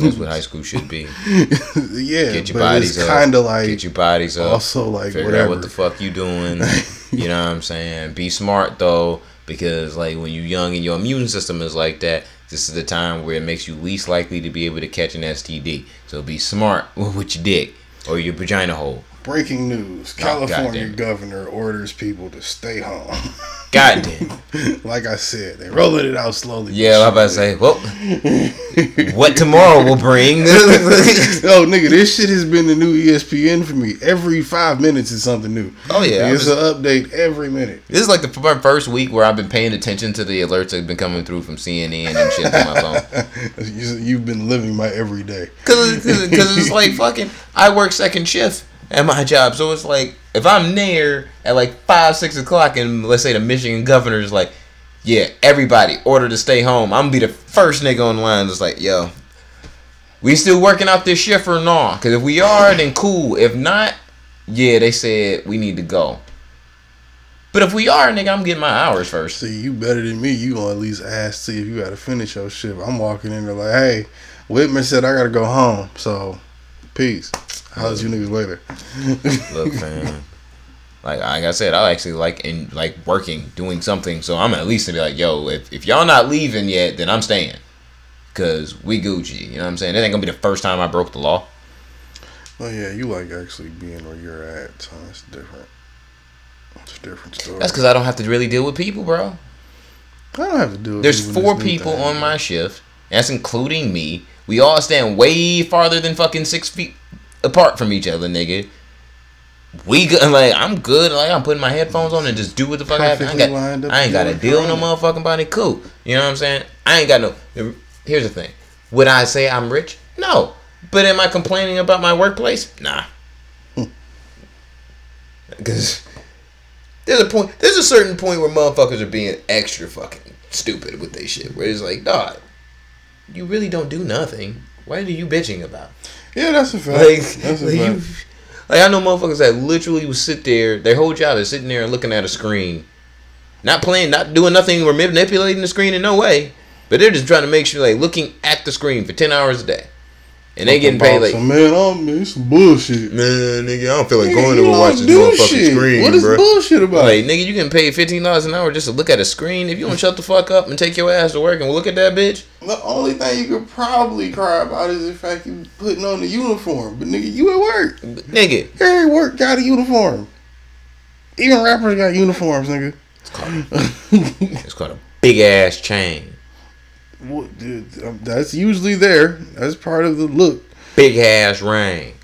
That's what high school should be. yeah, Get your but bodies it's kind of like Get your bodies up. also like figure whatever. out what the fuck you doing. you know what I'm saying? Be smart though, because like when you're young and your immune system is like that, this is the time where it makes you least likely to be able to catch an STD. So be smart with your dick or your vagina hole. Breaking news: California governor orders people to stay home. God damn. like I said, they're rolling it out slowly. Yeah, I'm about to say, well, what tomorrow will bring. Oh, nigga, this shit has been the new ESPN for me. Every five minutes is something new. Oh, yeah, it's an update every minute. This is like the f- first week where I've been paying attention to the alerts that have been coming through from CNN and shit on my phone. You- You've been living my everyday. Cause, cause, cause it's like fucking. I work second shift at my job, so it's like if I'm there at like five, six o'clock, and let's say the Michigan governor is like, "Yeah, everybody order to stay home," I'm gonna be the first nigga on line that's like, "Yo, we still working out this shift or not? Cause if we are, then cool. If not, yeah, they said we need to go." But if we are, nigga, I'm getting my hours first. See, you better than me. You gonna at least ask, see if you got to finish your shift. I'm walking in there like, hey, Whitmer said I gotta go home, so peace. How's you niggas later? Look, man. Like like I said, I actually like in like working, doing something. So I'm at least to be like, yo, if, if y'all not leaving yet, then I'm staying. Cause we Gucci. You know what I'm saying? It ain't gonna be the first time I broke the law. Oh yeah, you like actually being where you're at, so it's different. It's a different story. That's cause I don't have to really deal with people, bro. I don't have to it. There's four people on my shift. That's including me. We all stand way farther than fucking six feet apart from each other, nigga. we good. Like I'm good. Like I'm putting my headphones on and just do what the fuck I. I ain't got. I ain't got to deal no motherfucking body. Cool. You know what I'm saying? I ain't got no. Here's the thing. Would I say I'm rich? No. But am I complaining about my workplace? Nah. Because there's a point. There's a certain point where motherfuckers are being extra fucking stupid with their shit. Where it's like, dog, you really don't do nothing. What are you bitching about? Yeah, that's a fact. Like, that's a like, you, like I know motherfuckers that literally will sit there. Their whole job is sitting there and looking at a screen, not playing, not doing nothing, or manipulating the screen in no way. But they're just trying to make sure, like, looking at the screen for ten hours a day, and they getting paid like, So, man, I'm man, it's some bullshit. man, nigga, I don't feel like Nigga, going to watch this motherfucking shit. screen, What is bro. bullshit about? Like, nigga, you can pay fifteen dollars an hour just to look at a screen. If you don't shut the fuck up and take your ass to work and look at that bitch, the only thing you could probably cry about is the fact you putting on the uniform. But nigga, you at work. nigga, Every work got a uniform. Even rappers got uniforms, nigga. it's called a big ass chain, Um, that's usually there. That's part of the look. big ass range.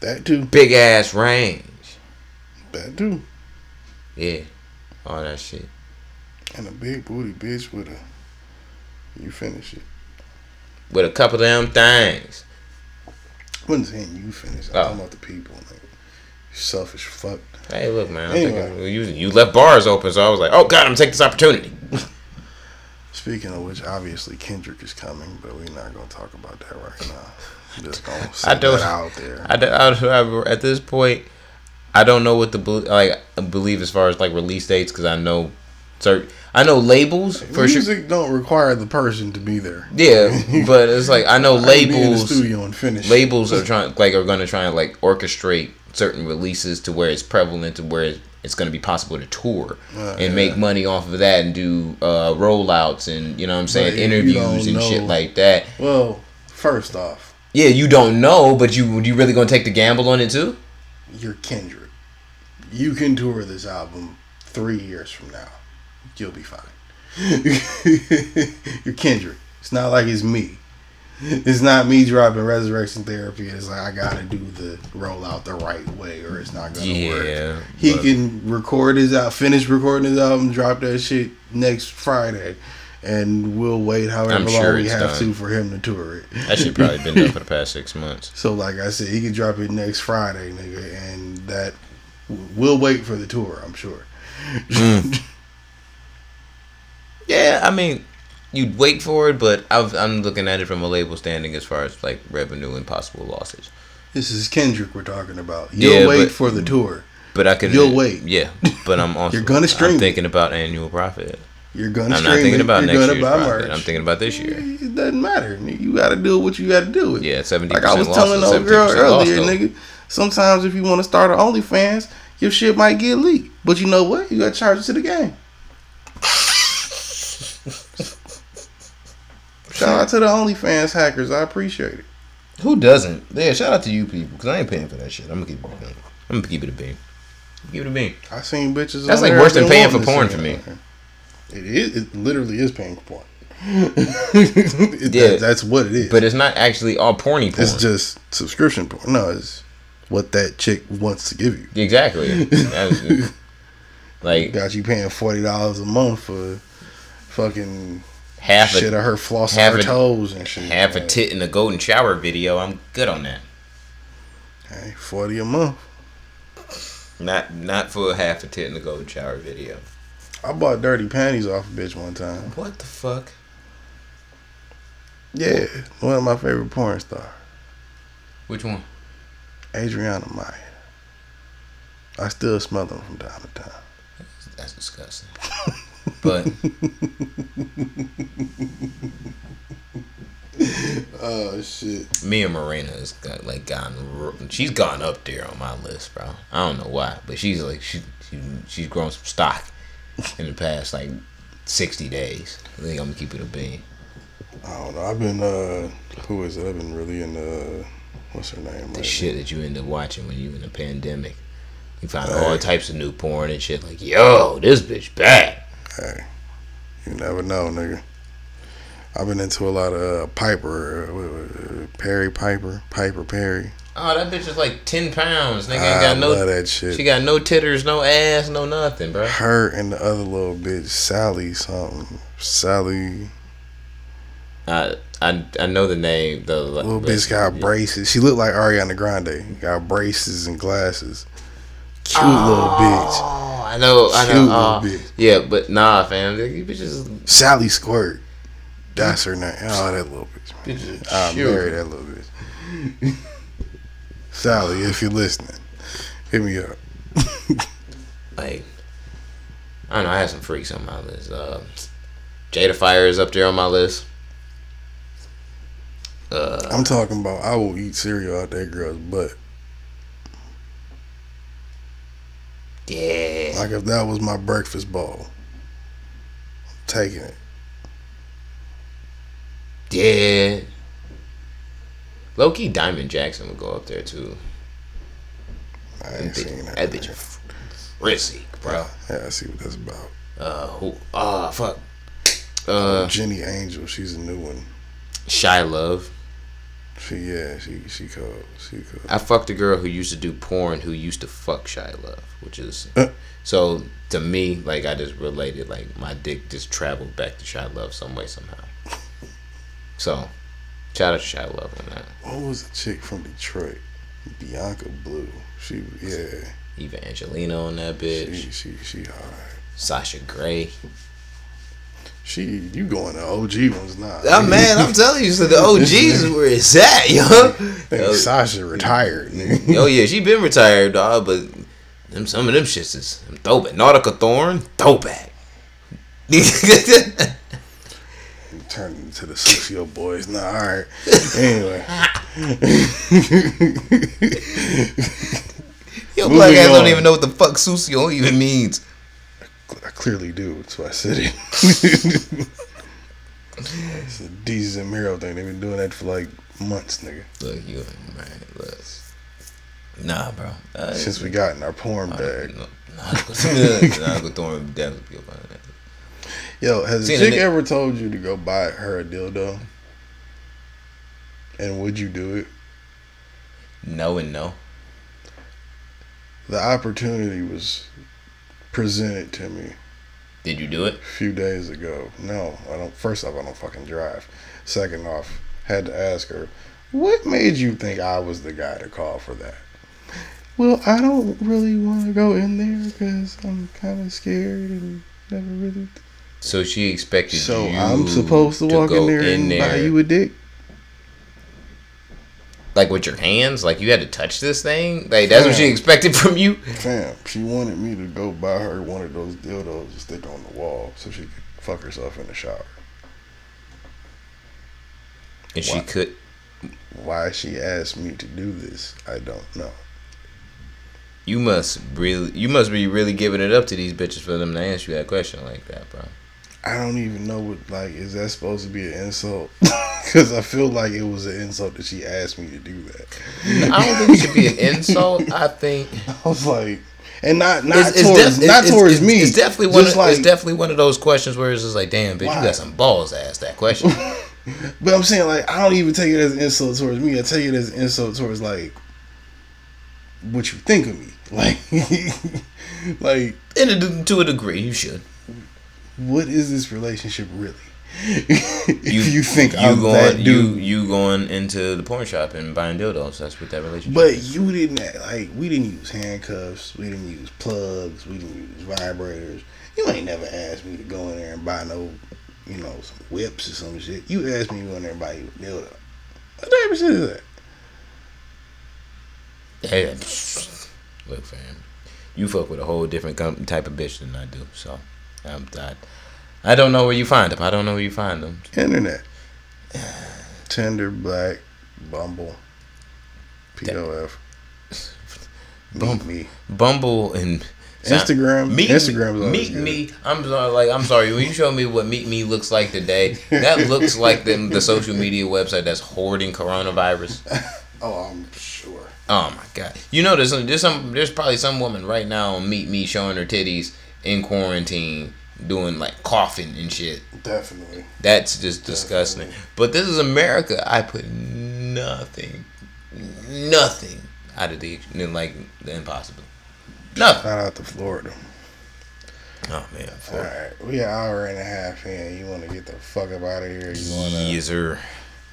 That too. big ass range. That too. Yeah, all that shit. And a big booty bitch with a. You finish it. With a couple of them things. I wasn't saying you finish. I'm Oh. talking about the people. You selfish fuck. Hey, look, man. Anyway. thinking, you, you left bars open, so I was like, oh, God, I'm taking this opportunity. Speaking of which, obviously Kendrick is coming, but we're not gonna talk about that right now. I'm just gonna I set don't- out there. I, don't- I, don't- I- at this point, I don't know what to bel like believe as far as like release dates because I know certain I know labels for sure. Music don't require the person to be there. Yeah, but it's like I know I can be in the labels. studio and finish. labels are trying like are going to try and like orchestrate certain releases to where it's prevalent to where it's going to be possible to tour Uh, and make money off of that and do uh, rollouts and you know what I'm saying interviews and shit like that. Well, first off, Yeah, you don't know, but you you really going to take the gamble on it too? you're Kendrick. You can tour this album three years from now. You'll be fine. you're Kendrick. It's not like it's me. It's not me dropping resurrection therapy. It's like I gotta do the rollout the right way, or it's not gonna work. Yeah, He can record his out, finish recording his album, drop that shit next Friday, and we'll wait however long we have done. to for him to tour it. That shit probably been done for the past six months. So, like I said, he can drop it next Friday, nigga, and that we'll wait for the tour. I'm sure. Hmm. Yeah, I mean, you'd wait for it, but I've, I'm looking at it from a label standing as far as like revenue and possible losses. This is Kendrick we're talking about. You'll Yeah, wait but- for the tour. But I could. You'll wait. Yeah, but I'm also. You're gonna stream I'm thinking about annual profit. You're gonna I'm stream not thinking it. about You're next year's profit. merch. I'm thinking about this year. It doesn't matter. You got to do what you got to do. Yeah, seventy. Like I was telling the old girl earlier, nigga. Sometimes if you want to start an OnlyFans, your shit might get leaked. But you know what? You got to charge it to the game. Shout out to the OnlyFans hackers. I appreciate it. Who doesn't? Yeah, shout out to you people because I ain't paying for that shit. I'm gonna keep it. a bean. I'm gonna keep it a bean. Keep it a bean. I seen bitches. That's like worse than paying for porn for me. it. Is. It literally is paying for porn. It- Yeah. that- that's what it is. But it's not actually all porny porn. it's just subscription porn. No, it's what that chick wants to give you. exactly. Like Got you paying forty dollars a month for fucking half shit a of her flossing half her a- toes and shit. half a tit in the golden shower video. I'm good on that. Hey, forty a month. Not not for a half a tit in the golden shower video. I bought dirty panties off a bitch one time. What the fuck? Yeah, one of my favorite porn stars, Which one? Adriana Maya. I still smell them from time to time. That's disgusting. But Oh shit. me and Marina has got like gone. She's gone up there on my list, bro. I don't know why, but she's like she, she she's grown some stock in the past like sixty days. I think I'm gonna keep it a bean. I don't know. I've been uh, who is it? I've been really in the what's her name? The right shit that you end up watching when you in the pandemic. You find Right. all types of new porn and shit. Like, yo, this bitch bad. Hey, you never know, nigga. I've been into a lot of uh, Piper, uh, Perry Piper, Piper Perry. Oh, that bitch is like ten pounds. Nigga ain't I got no. love that shit. She got no titters, no ass, no nothing, bro. Her and the other little bitch, Sally something. Sally, I I I know the name. The little bitch got braces. She looked like Ariana Grande. Got braces and glasses. Cute little bitch. I know, I know. Uh, yeah, but nah, fam. You bitches, Sally Squirt. That's her name. Oh, that little bitch. bitches. I married that little bitch. Sally, if you're listening, hit me up. like I don't know, I had some freaks on my list. Uh, Jada Fire is up there on my list. Uh, I'm talking about I will eat cereal out that girl's butt. Yeah, Like if that was my breakfast bowl, I'm taking it. yeah. Low key, Diamond Jackson would go up there too. I That ain't bitch, seen that. that bitch frizzy, bro. Yeah, I see what that's about. Uh, who? Ah, fuck. Uh, Jenny Angel, she's a new one. Shy Love. She yeah, she she cold. She cold. I fucked a girl who used to do porn who used to fuck Shy Love, which is Uh. so to me like I just related like my dick just traveled back to Shy Love some way somehow. So, shout out to Shy Love on that. What was the chick from Detroit? Bianca Blue. She yeah. Eva Angelina on that bitch. She she she hard. Sasha Grey. She you going to OG ones now? Oh man, I'm telling you, so the OGs is where it's at, yo. Think Yo, Sasha retired. nigga. oh yeah, she been retired, dog, but them some of them shits is them throwback. Nautica Thorn, throwback. Turned into the socio boys. Nah, all right. Anyway, Yo, Moving black ass on. don't even know what the fuck sucio even means. I clearly do. That's why I said it. it's a Jesus and Miro thing. They've been doing that for like months, nigga. Look, you man, look. Nah, bro. Uh, Since we got in our porn bag. no, Nautica Thorn would definitely be up on that. Yo, has a a chick ever told you to go buy her a dildo? And would you do it? No and no. The opportunity was presented to me Did you do it? a few days ago. No, I don't. First off, I don't fucking drive. Second off, had to ask her, what made you think I was the guy to call for that? Well, I don't really want to go in there because I'm kind of scared and never really. So she expected So I'm supposed to walk in there and buy you a dick? Like with your hands, like you had to touch this thing. Like that's what she expected from you. Fam, she wanted me to go buy her one of those dildos to stick on the wall so she could fuck herself in the shower. And she could. Why she asked me to do this, I don't know. You must really, you must be really giving it up to these bitches for them to ask you that question like that, bro. I don't even know what like is that supposed to be an insult? Because I feel like it was an insult that she asked me to do that. I don't think it should be an insult. I think I was like, and not not it's, towards def- not it's- towards it's- me. It's definitely one. Of, like, it's definitely one of those questions where it's just like, damn, bitch, Why? you got some balls to ask that question. but I'm saying like I don't even take it as an insult towards me. I take it as an insult towards like what you think of me. Like, like And a- to a degree, you should. What is this relationship really? You, if you think you I'm going, that dude, you going into the porn shop and buying dildos? That's what that relationship. but is. you didn't like we didn't use handcuffs, we didn't use plugs, we didn't use vibrators. You ain't never asked me to go in there and buy no, you know, some whips or some shit. You asked me to go in there and buy you a dildo. What type of shit is that? Hey, look, fam, you fuck with a whole different type of bitch than I do. So, I'm I, I don't know where you find them. I don't know where you find them. Internet. Tinder, Black, Bumble, POF. Bumble. me. Bumble and Instagram. Meet, Instagram meet good. me. I'm sorry, like I'm sorry. When you show me what Meet Me looks like today, that looks like the, the social media website that's hoarding coronavirus. Oh, I'm sure. Oh my god! You know there's some, there's some there's probably some woman right now on Meet Me showing her titties in quarantine, doing like coughing and shit. Definitely. That's just disgusting. But this is America. I put nothing nothing out of the like the impossible. Nothing. Shout out to Florida. Oh man. All Florida. right, we an hour and a half in. You want to get the fuck up out of here? You want to? Yes, sir.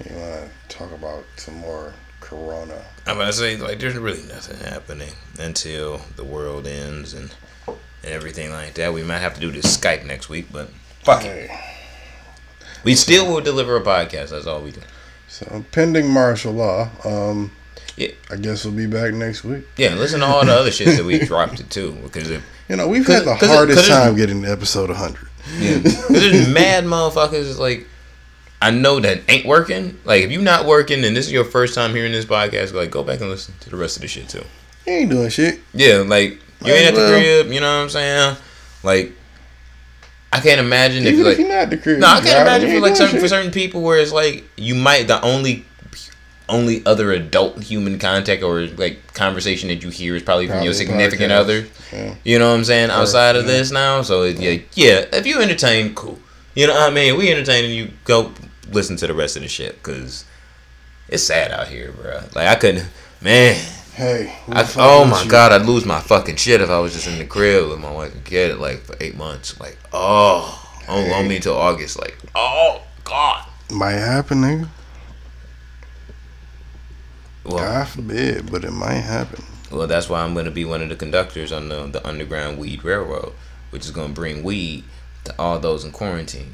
You want to talk about some more Corona? I'm gonna say like there's really nothing happening until the world ends and and everything like that. We might have to do this Skype next week, but fuck it. We still will deliver a podcast. That's all we do. so pending martial law. Um, Yeah. I guess we'll be back next week. Yeah, listen to all the other shit that we dropped it too, because if You know, we've had the hardest it- time getting to episode 100. Yeah. There's mad motherfuckers like I know that ain't working. Like if you're not working and this is your first time hearing this podcast, like go back and listen to the rest of the shit too. You ain't doing shit. Yeah, like you ain't at the crib, you know what I'm saying? Like I can't imagine if Even like if you're not at the crib. No, I can't imagine for like certain for certain people where it's like you might the only only other adult human contact or like conversation that you hear is probably from your significant podcast. other. Yeah. You know what I'm saying? Outside of yeah. this now, so it, yeah, yeah. If you entertain, cool. You know what I mean? We entertaining you. Go listen to the rest of the shit because it's sad out here, bro. Like I couldn't, man. Hey. I, oh my you? god, I'd lose my fucking shit if I was just in the crib with my wife and kid like for eight months. Like, oh, don't loan me until August. Like, oh god. Might happen, nigga. Well, God forbid, but it might happen. well, that's why I'm gonna be one of the conductors on the the Underground Weed Railroad, which is gonna bring weed to all those in quarantine.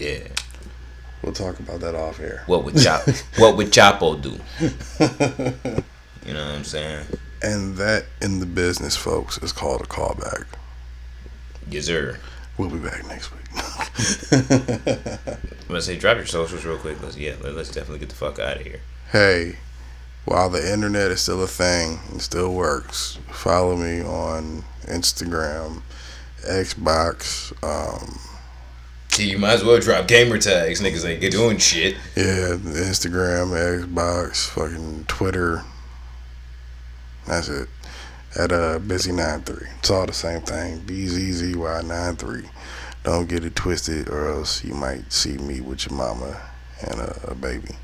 Yeah. We'll talk about that off air. What would Chop? what would Chapo do? You know what I'm saying? and that in the business, folks, is called a callback. Yes, sir. We'll be back next week. I'm gonna say drop your socials real quick. Let's yeah, let, let's definitely get the fuck out of here. hey, while the internet is still a thing and still works, follow me on Instagram, Xbox, um, you might as well drop gamer tags. Niggas ain't get doing shit. yeah, Instagram, Xbox, fucking Twitter. That's it. At uh busy nine three. It's all the same thing. B Z Z Y nine three. Don't get it twisted, or else you might see me with your mama and a, a baby.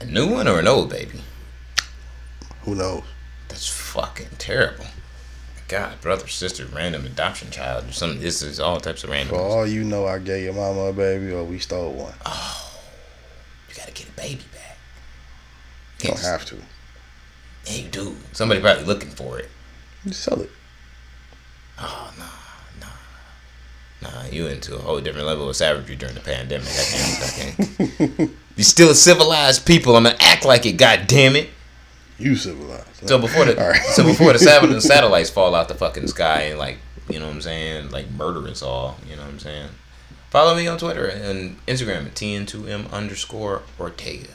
A new one or an old baby? Who knows? That's fucking terrible. God, brother, sister, random adoption child, or something. This is all types of random. For all you know, I gave your mama a baby, or we stole one. Oh, You gotta get a baby back. You don't have to. Yeah, you do. Somebody probably looking for it. Just sell it. Oh no, no, nah. You into a whole different level of savagery during the pandemic. I can't. I can't. you still civilized people. I'm gonna act like it. God damn it. You civilized. So before the right. so before the the satellites fall out the fucking sky and like you know what I'm saying like murder us all. You know what I'm saying. Follow me on Twitter and Instagram at tn2m underscore Ortega.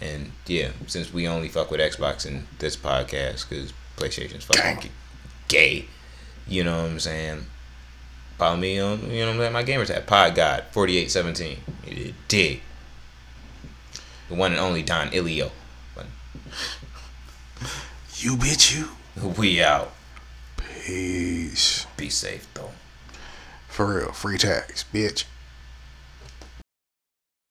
And yeah, since we only fuck with Xbox in this podcast because PlayStation's fucking gay, you know what I'm saying. Follow me on you know what I'm saying my gamer tag Pod God forty eight seventeen. You dig. The one and only Don Ilio. You bitch you. We out. Peace. Be safe though. For real. Free tax, bitch.